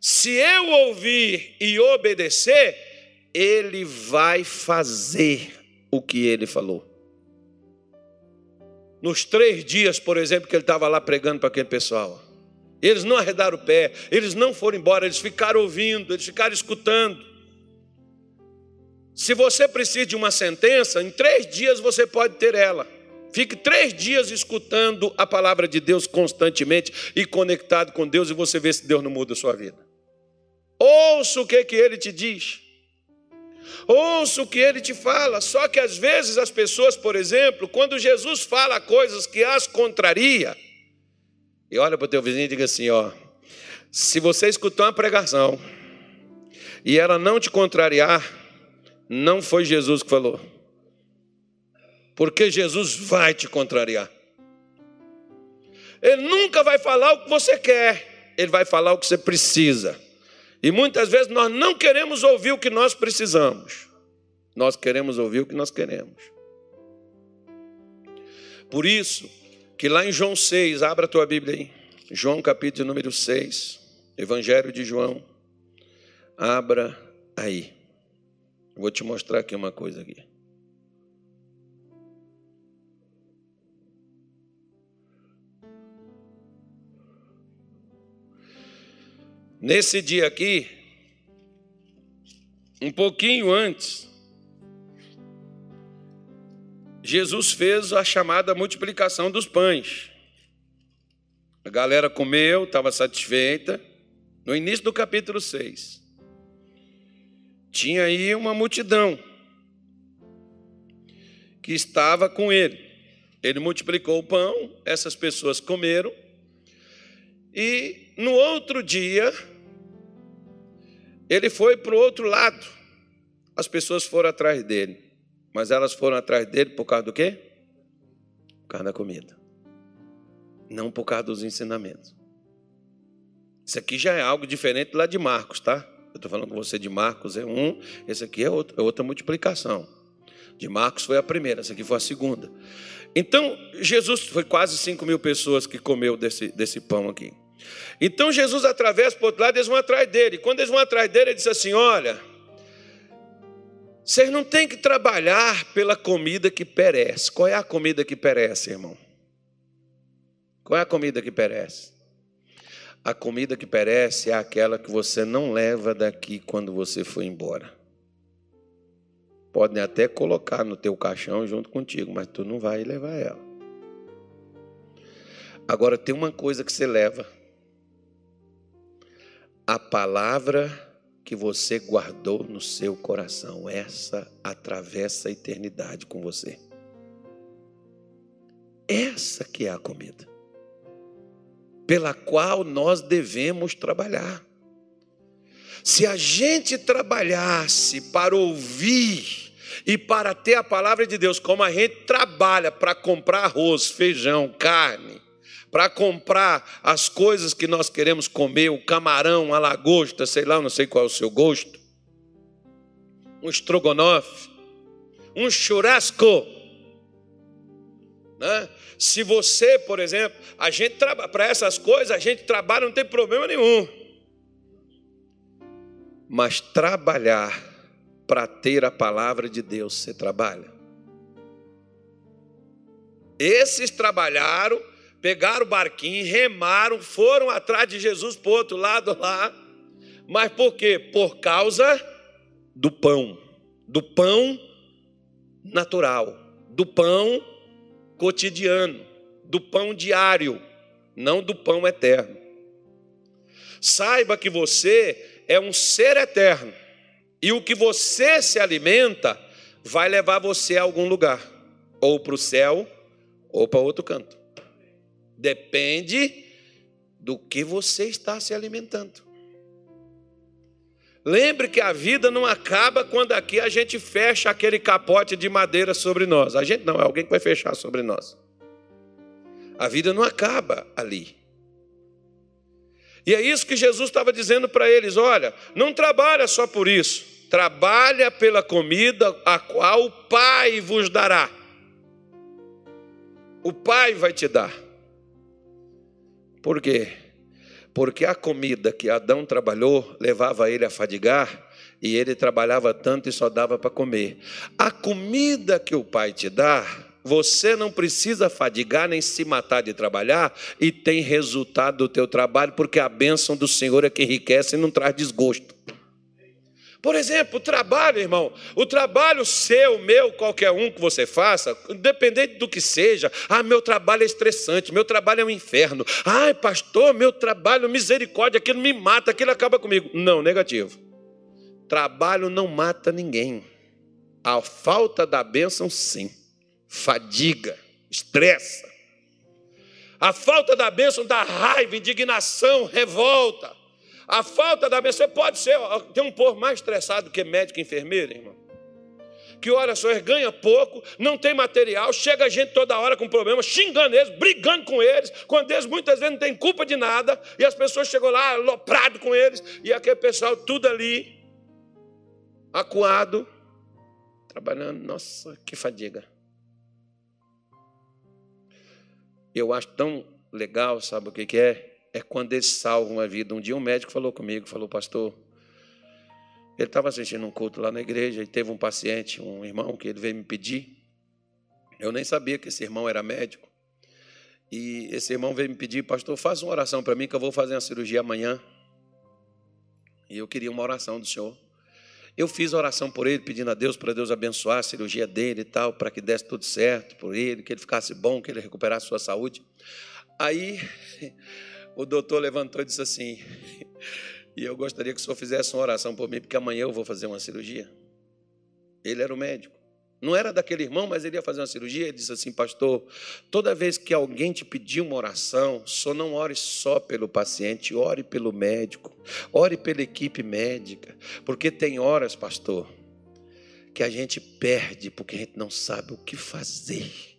Se eu ouvir e obedecer, ele vai fazer o que ele falou. Nos três dias, por exemplo, que ele estava lá pregando para aquele pessoal, eles não arredaram o pé, eles não foram embora, eles ficaram ouvindo, eles ficaram escutando. Se você precisa de uma sentença, em três dias você pode ter ela. Fique três dias escutando a palavra de Deus constantemente e conectado com Deus, e você vê se Deus não muda a sua vida. Ouça o que, que ele te diz. Ouça o que ele te fala. Só que às vezes as pessoas, por exemplo, quando Jesus fala coisas que as contraria, e olha para o teu vizinho e diga assim: ó, se você escutou uma pregação e ela não te contrariar, não foi Jesus que falou. Porque Jesus vai te contrariar. Ele nunca vai falar o que você quer, ele vai falar o que você precisa. E muitas vezes nós não queremos ouvir o que nós precisamos. Nós queremos ouvir o que nós queremos. Por isso, que lá em João 6, abra a tua Bíblia aí. João capítulo número 6, Evangelho de João. Abra aí. Vou te mostrar aqui uma coisa aqui. Nesse dia aqui, um pouquinho antes, Jesus fez a chamada multiplicação dos pães. A galera comeu, estava satisfeita. No início do capítulo 6. Tinha aí uma multidão que estava com ele. Ele multiplicou o pão, essas pessoas comeram. E no outro dia, ele foi para o outro lado. As pessoas foram atrás dele. Mas elas foram atrás dele por causa do quê? Por causa da comida. Não por causa dos ensinamentos. Isso aqui já é algo diferente lá de Marcos, tá? Eu estou falando com você de Marcos é um, esse aqui é, outro, é outra multiplicação. De Marcos foi a primeira, essa aqui foi a segunda. Então, Jesus, foi quase 5 mil pessoas que comeu desse, desse pão aqui. Então Jesus atravessa para o outro lado, eles vão atrás dele. Quando eles vão atrás dele, ele diz assim: Olha, vocês não têm que trabalhar pela comida que perece. Qual é a comida que perece, irmão? Qual é a comida que perece? A comida que perece é aquela que você não leva daqui quando você for embora. Podem até colocar no teu caixão junto contigo, mas tu não vai levar ela. Agora tem uma coisa que você leva a palavra que você guardou no seu coração, essa atravessa a eternidade com você. Essa que é a comida pela qual nós devemos trabalhar. Se a gente trabalhasse para ouvir e para ter a palavra de Deus, como a gente trabalha para comprar arroz, feijão, carne, para comprar as coisas que nós queremos comer, o camarão, a lagosta, sei lá, não sei qual é o seu gosto, um estrogonofe, um churrasco. Né? Se você, por exemplo, a gente para essas coisas, a gente trabalha, não tem problema nenhum. Mas trabalhar para ter a palavra de Deus, você trabalha. Esses trabalharam pegaram o barquinho, remaram, foram atrás de Jesus para o outro lado lá. Mas por quê? Por causa do pão, do pão natural, do pão cotidiano, do pão diário, não do pão eterno. Saiba que você é um ser eterno e o que você se alimenta vai levar você a algum lugar, ou para o céu, ou para outro canto. Depende do que você está se alimentando. Lembre que a vida não acaba quando aqui a gente fecha aquele capote de madeira sobre nós. A gente não, é alguém que vai fechar sobre nós. A vida não acaba ali. E é isso que Jesus estava dizendo para eles: olha, não trabalha só por isso, trabalha pela comida a qual o Pai vos dará. O Pai vai te dar. Por quê? Porque a comida que Adão trabalhou levava ele a fadigar e ele trabalhava tanto e só dava para comer. A comida que o Pai te dá, você não precisa fadigar nem se matar de trabalhar e tem resultado do teu trabalho, porque a bênção do Senhor é que enriquece e não traz desgosto. Por exemplo, o trabalho, irmão, o trabalho seu, meu, qualquer um que você faça, independente do que seja, ah, meu trabalho é estressante, meu trabalho é um inferno. Ai, pastor, meu trabalho, misericórdia, aquilo me mata, aquilo acaba comigo. Não, negativo. Trabalho não mata ninguém. A falta da bênção, sim. Fadiga, estressa. A falta da bênção dá raiva, indignação, revolta. A falta da bênção pode ser. Tem um povo mais estressado que médico e enfermeiro, irmão. Que olha só, ganha pouco, não tem material, chega gente toda hora com problema, xingando eles, brigando com eles, quando eles muitas vezes não têm culpa de nada, e as pessoas chegam lá aloprado com eles, e aquele pessoal tudo ali, acuado, trabalhando, nossa, que fadiga. Eu acho tão legal, sabe o que, que é? É quando eles salvam a vida. Um dia um médico falou comigo, falou, pastor, ele estava assistindo um culto lá na igreja e teve um paciente, um irmão, que ele veio me pedir. Eu nem sabia que esse irmão era médico. E esse irmão veio me pedir, pastor, faça uma oração para mim que eu vou fazer uma cirurgia amanhã. E eu queria uma oração do senhor. Eu fiz oração por ele, pedindo a Deus para Deus abençoar a cirurgia dele e tal, para que desse tudo certo por ele, que ele ficasse bom, que ele recuperasse sua saúde. Aí o doutor levantou e disse assim: E eu gostaria que o senhor fizesse uma oração por mim, porque amanhã eu vou fazer uma cirurgia. Ele era o médico. Não era daquele irmão, mas ele ia fazer uma cirurgia. Ele disse assim: Pastor, toda vez que alguém te pedir uma oração, só não ore só pelo paciente, ore pelo médico, ore pela equipe médica. Porque tem horas, pastor, que a gente perde porque a gente não sabe o que fazer.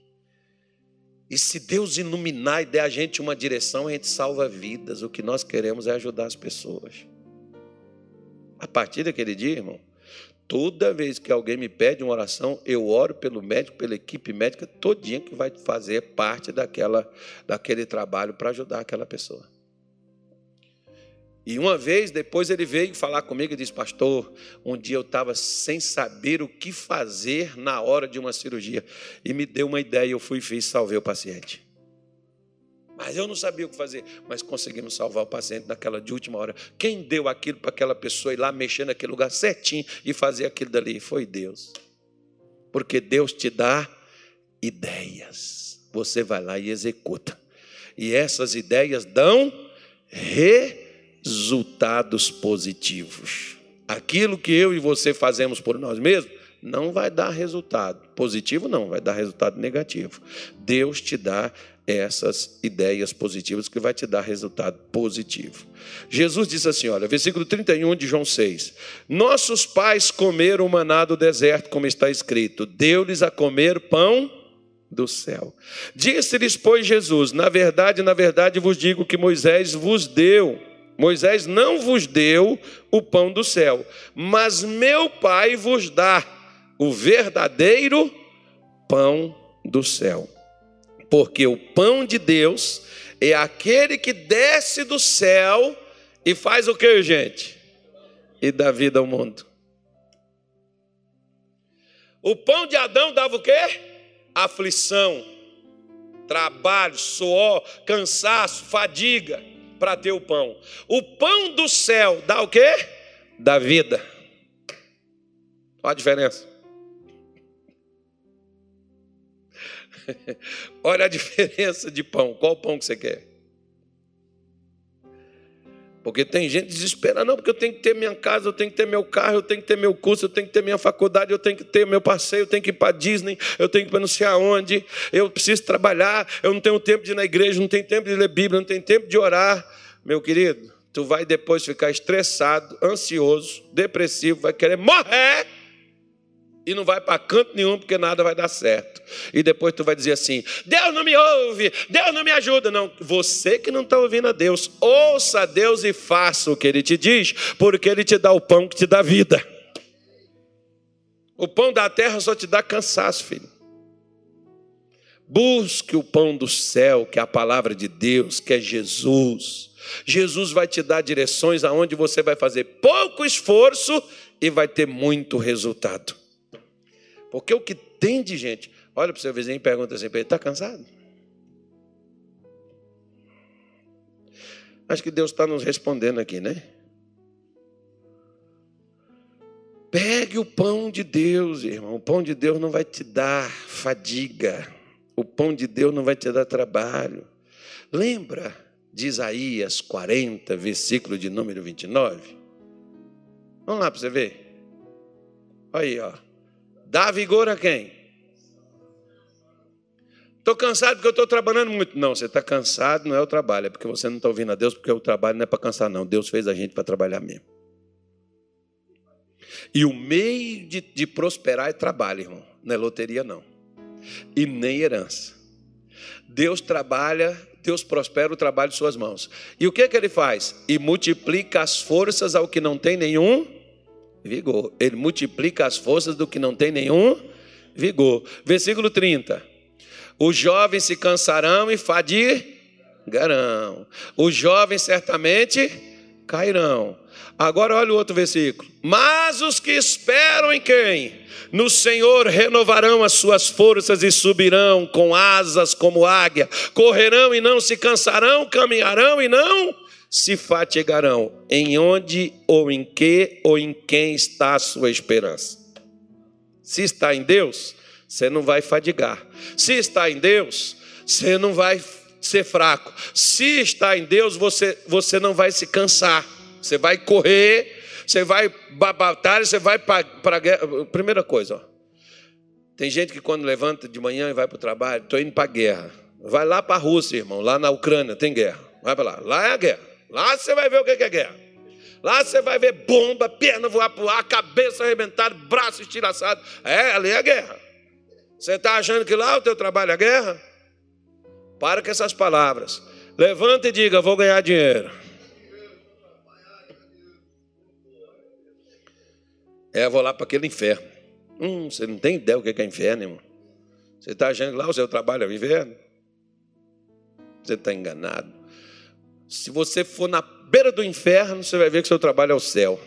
E se Deus iluminar e der a gente uma direção, a gente salva vidas. O que nós queremos é ajudar as pessoas. A partir daquele dia, irmão, Toda vez que alguém me pede uma oração, eu oro pelo médico, pela equipe médica todinha que vai fazer parte daquela, daquele trabalho para ajudar aquela pessoa. E uma vez depois ele veio falar comigo e disse: Pastor, um dia eu estava sem saber o que fazer na hora de uma cirurgia. E me deu uma ideia, eu fui e fiz, salvei o paciente. Mas eu não sabia o que fazer. Mas conseguimos salvar o paciente naquela de última hora. Quem deu aquilo para aquela pessoa ir lá mexer naquele lugar certinho e fazer aquilo dali? Foi Deus. Porque Deus te dá ideias. Você vai lá e executa. E essas ideias dão resultados positivos. Aquilo que eu e você fazemos por nós mesmos não vai dar resultado positivo, não, vai dar resultado negativo. Deus te dá essas ideias positivas que vai te dar resultado positivo. Jesus disse assim, olha, versículo 31 de João 6. Nossos pais comeram maná do deserto, como está escrito, deu-lhes a comer pão do céu. Disse-lhes, pois, Jesus: Na verdade, na verdade vos digo que Moisés vos deu. Moisés não vos deu o pão do céu, mas meu Pai vos dá o verdadeiro pão do céu porque o pão de Deus é aquele que desce do céu e faz o que, gente? E dá vida ao mundo. O pão de Adão dava o quê? Aflição, trabalho, suor, cansaço, fadiga para ter o pão. O pão do céu dá o quê? Dá vida. Olha a diferença. Olha a diferença de pão. Qual pão que você quer? Porque tem gente desesperada, não, porque eu tenho que ter minha casa, eu tenho que ter meu carro, eu tenho que ter meu curso, eu tenho que ter minha faculdade, eu tenho que ter meu passeio, eu tenho que ir para Disney, eu tenho que ir para não sei aonde, eu preciso trabalhar, eu não tenho tempo de ir na igreja, não tenho tempo de ler Bíblia, não tenho tempo de orar. Meu querido, tu vai depois ficar estressado, ansioso, depressivo, vai querer morrer e não vai para canto nenhum porque nada vai dar certo. E depois tu vai dizer assim: Deus não me ouve, Deus não me ajuda. Não, você que não está ouvindo a Deus, ouça a Deus e faça o que Ele te diz, porque Ele te dá o pão que te dá vida. O pão da terra só te dá cansaço, filho. Busque o pão do céu, que é a palavra de Deus, que é Jesus. Jesus vai te dar direções aonde você vai fazer pouco esforço e vai ter muito resultado. Porque o que tem de gente, olha para o seu vizinho e pergunta assim: está cansado? Acho que Deus está nos respondendo aqui, né? Pegue o pão de Deus, irmão. O pão de Deus não vai te dar fadiga. O pão de Deus não vai te dar trabalho. Lembra de Isaías 40, versículo de número 29? Vamos lá para você ver. Olha aí, ó. Dá vigor a quem? Estou cansado porque eu estou trabalhando muito. Não, você está cansado, não é o trabalho, é porque você não está ouvindo a Deus, porque o trabalho não é para cansar, não. Deus fez a gente para trabalhar mesmo. E o meio de, de prosperar é trabalho, irmão. Não é loteria, não. E nem herança. Deus trabalha, Deus prospera o trabalho de suas mãos. E o que, que ele faz? E multiplica as forças ao que não tem nenhum vigor. Ele multiplica as forças do que não tem nenhum vigor. Versículo 30. Os jovens se cansarão e fadigarão. Os jovens certamente cairão. Agora olha o outro versículo. Mas os que esperam em quem? No Senhor renovarão as suas forças e subirão com asas como águia. Correrão e não se cansarão, caminharão e não se fatigarão. Em onde ou em que ou em quem está a sua esperança? Se está em Deus, você não vai fadigar. Se está em Deus, você não vai ser fraco. Se está em Deus, você, você não vai se cansar. Você vai correr, você vai batalhar, você vai para a guerra. Primeira coisa, ó. tem gente que quando levanta de manhã e vai para o trabalho, estou indo para a guerra. Vai lá para a Rússia, irmão, lá na Ucrânia tem guerra. Vai para lá. Lá é a guerra. Lá você vai ver o que é guerra. Lá você vai ver bomba, perna voar para o ar, cabeça arrebentada, braço estilhaçado. É, ali é a guerra. Você está achando que lá o teu trabalho é guerra? Para com essas palavras. Levanta e diga: vou ganhar dinheiro. É, vou lá para aquele inferno. Hum, você não tem ideia o que é inferno, irmão. Você está achando que lá o seu trabalho é o inferno? Você está enganado. Se você for na beira do inferno, você vai ver que seu trabalho é o céu.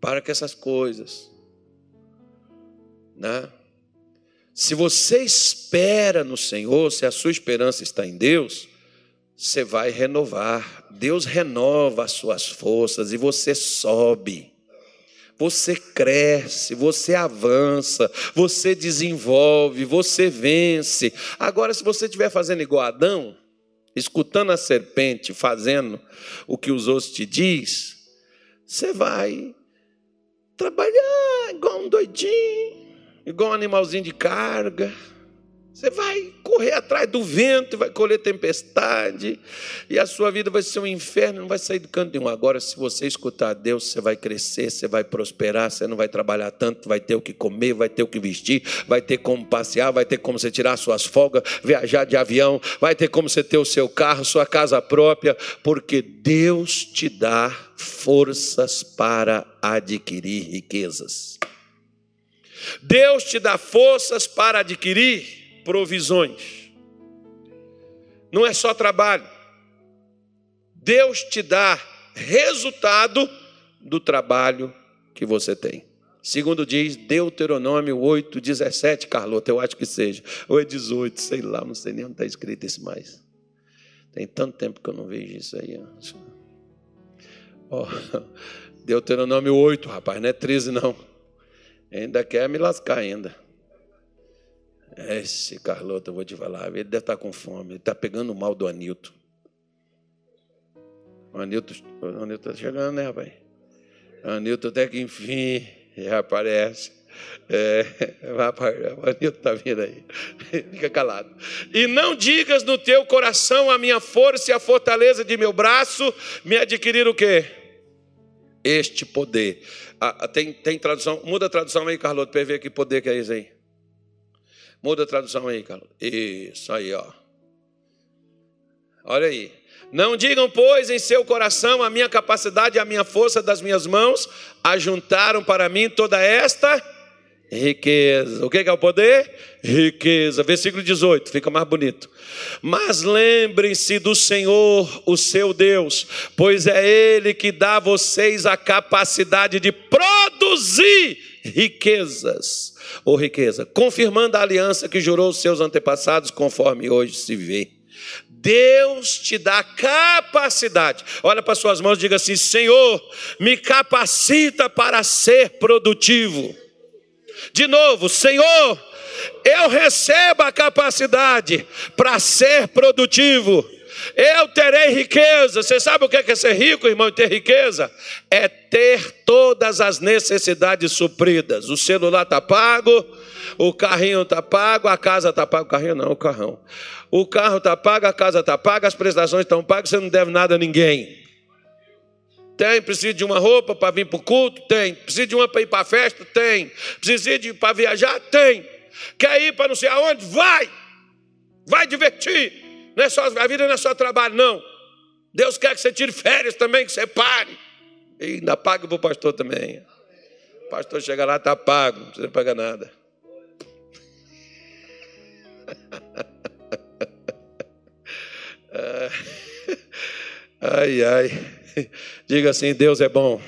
Para com essas coisas. Né? Se você espera no Senhor, se a sua esperança está em Deus, você vai renovar. Deus renova as suas forças e você sobe. Você cresce, você avança, você desenvolve, você vence. Agora, se você estiver fazendo igual Adão, escutando a serpente, fazendo o que os outros te diz, você vai trabalhar igual um doidinho, igual um animalzinho de carga. Você vai correr atrás do vento, vai colher tempestade, e a sua vida vai ser um inferno, não vai sair do canto nenhum. Agora, se você escutar Deus, você vai crescer, você vai prosperar, você não vai trabalhar tanto, vai ter o que comer, vai ter o que vestir, vai ter como passear, vai ter como você tirar suas folgas, viajar de avião, vai ter como você ter o seu carro, sua casa própria, porque Deus te dá forças para adquirir riquezas. Deus te dá forças para adquirir provisões. Não é só trabalho. Deus te dá resultado do trabalho que você tem. Segundo diz Deuteronômio 8, 17, Carlota, eu acho que seja. Ou é 18, sei lá, não sei nem onde está escrito isso mais. Tem tanto tempo que eu não vejo isso aí. Oh, Deuteronômio 8, rapaz, não é 13 não. Ainda quer me lascar ainda. Esse Carlota, eu vou te falar, ele deve estar com fome, ele está pegando mal do Anilton. O Anilton, está chegando, né, rapaz? O Anilton até que enfim já aparece. É, o Anilton está vindo aí. Fica calado. E não digas no teu coração a minha força e a fortaleza de meu braço me adquirir o quê? Este poder. Ah, tem, tem tradução, muda a tradução aí, Carlota, para ver que poder que é esse aí. Muda a tradução aí, Carlos. Isso aí, ó. Olha aí. Não digam, pois, em seu coração a minha capacidade e a minha força das minhas mãos ajuntaram para mim toda esta riqueza. O que é o poder? Riqueza. Versículo 18, fica mais bonito. Mas lembrem-se do Senhor, o seu Deus, pois é Ele que dá a vocês a capacidade de produzir riquezas ou riqueza, confirmando a aliança que jurou os seus antepassados, conforme hoje se vê. Deus te dá capacidade. Olha para suas mãos e diga assim: Senhor, me capacita para ser produtivo. De novo, Senhor, eu recebo a capacidade para ser produtivo. Eu terei riqueza. Você sabe o que é ser rico, irmão, e ter riqueza? É ter todas as necessidades supridas. O celular está pago, o carrinho está pago, a casa está paga. O carrinho não, o carrão. O carro está pago, a casa está paga, as prestações estão pagas, você não deve nada a ninguém. Tem, precisa de uma roupa para vir para o culto? Tem. Precisa de uma para ir para a festa? Tem. Precisa de para viajar? Tem. Quer ir para não sei aonde? Vai! Vai divertir. Não é só, a vida não é só trabalho, não. Deus quer que você tire férias também, que você pare. E ainda paga para o pastor também. O pastor chega lá, está pago, não precisa pagar nada. Ai, ai. Diga assim: Deus é bom.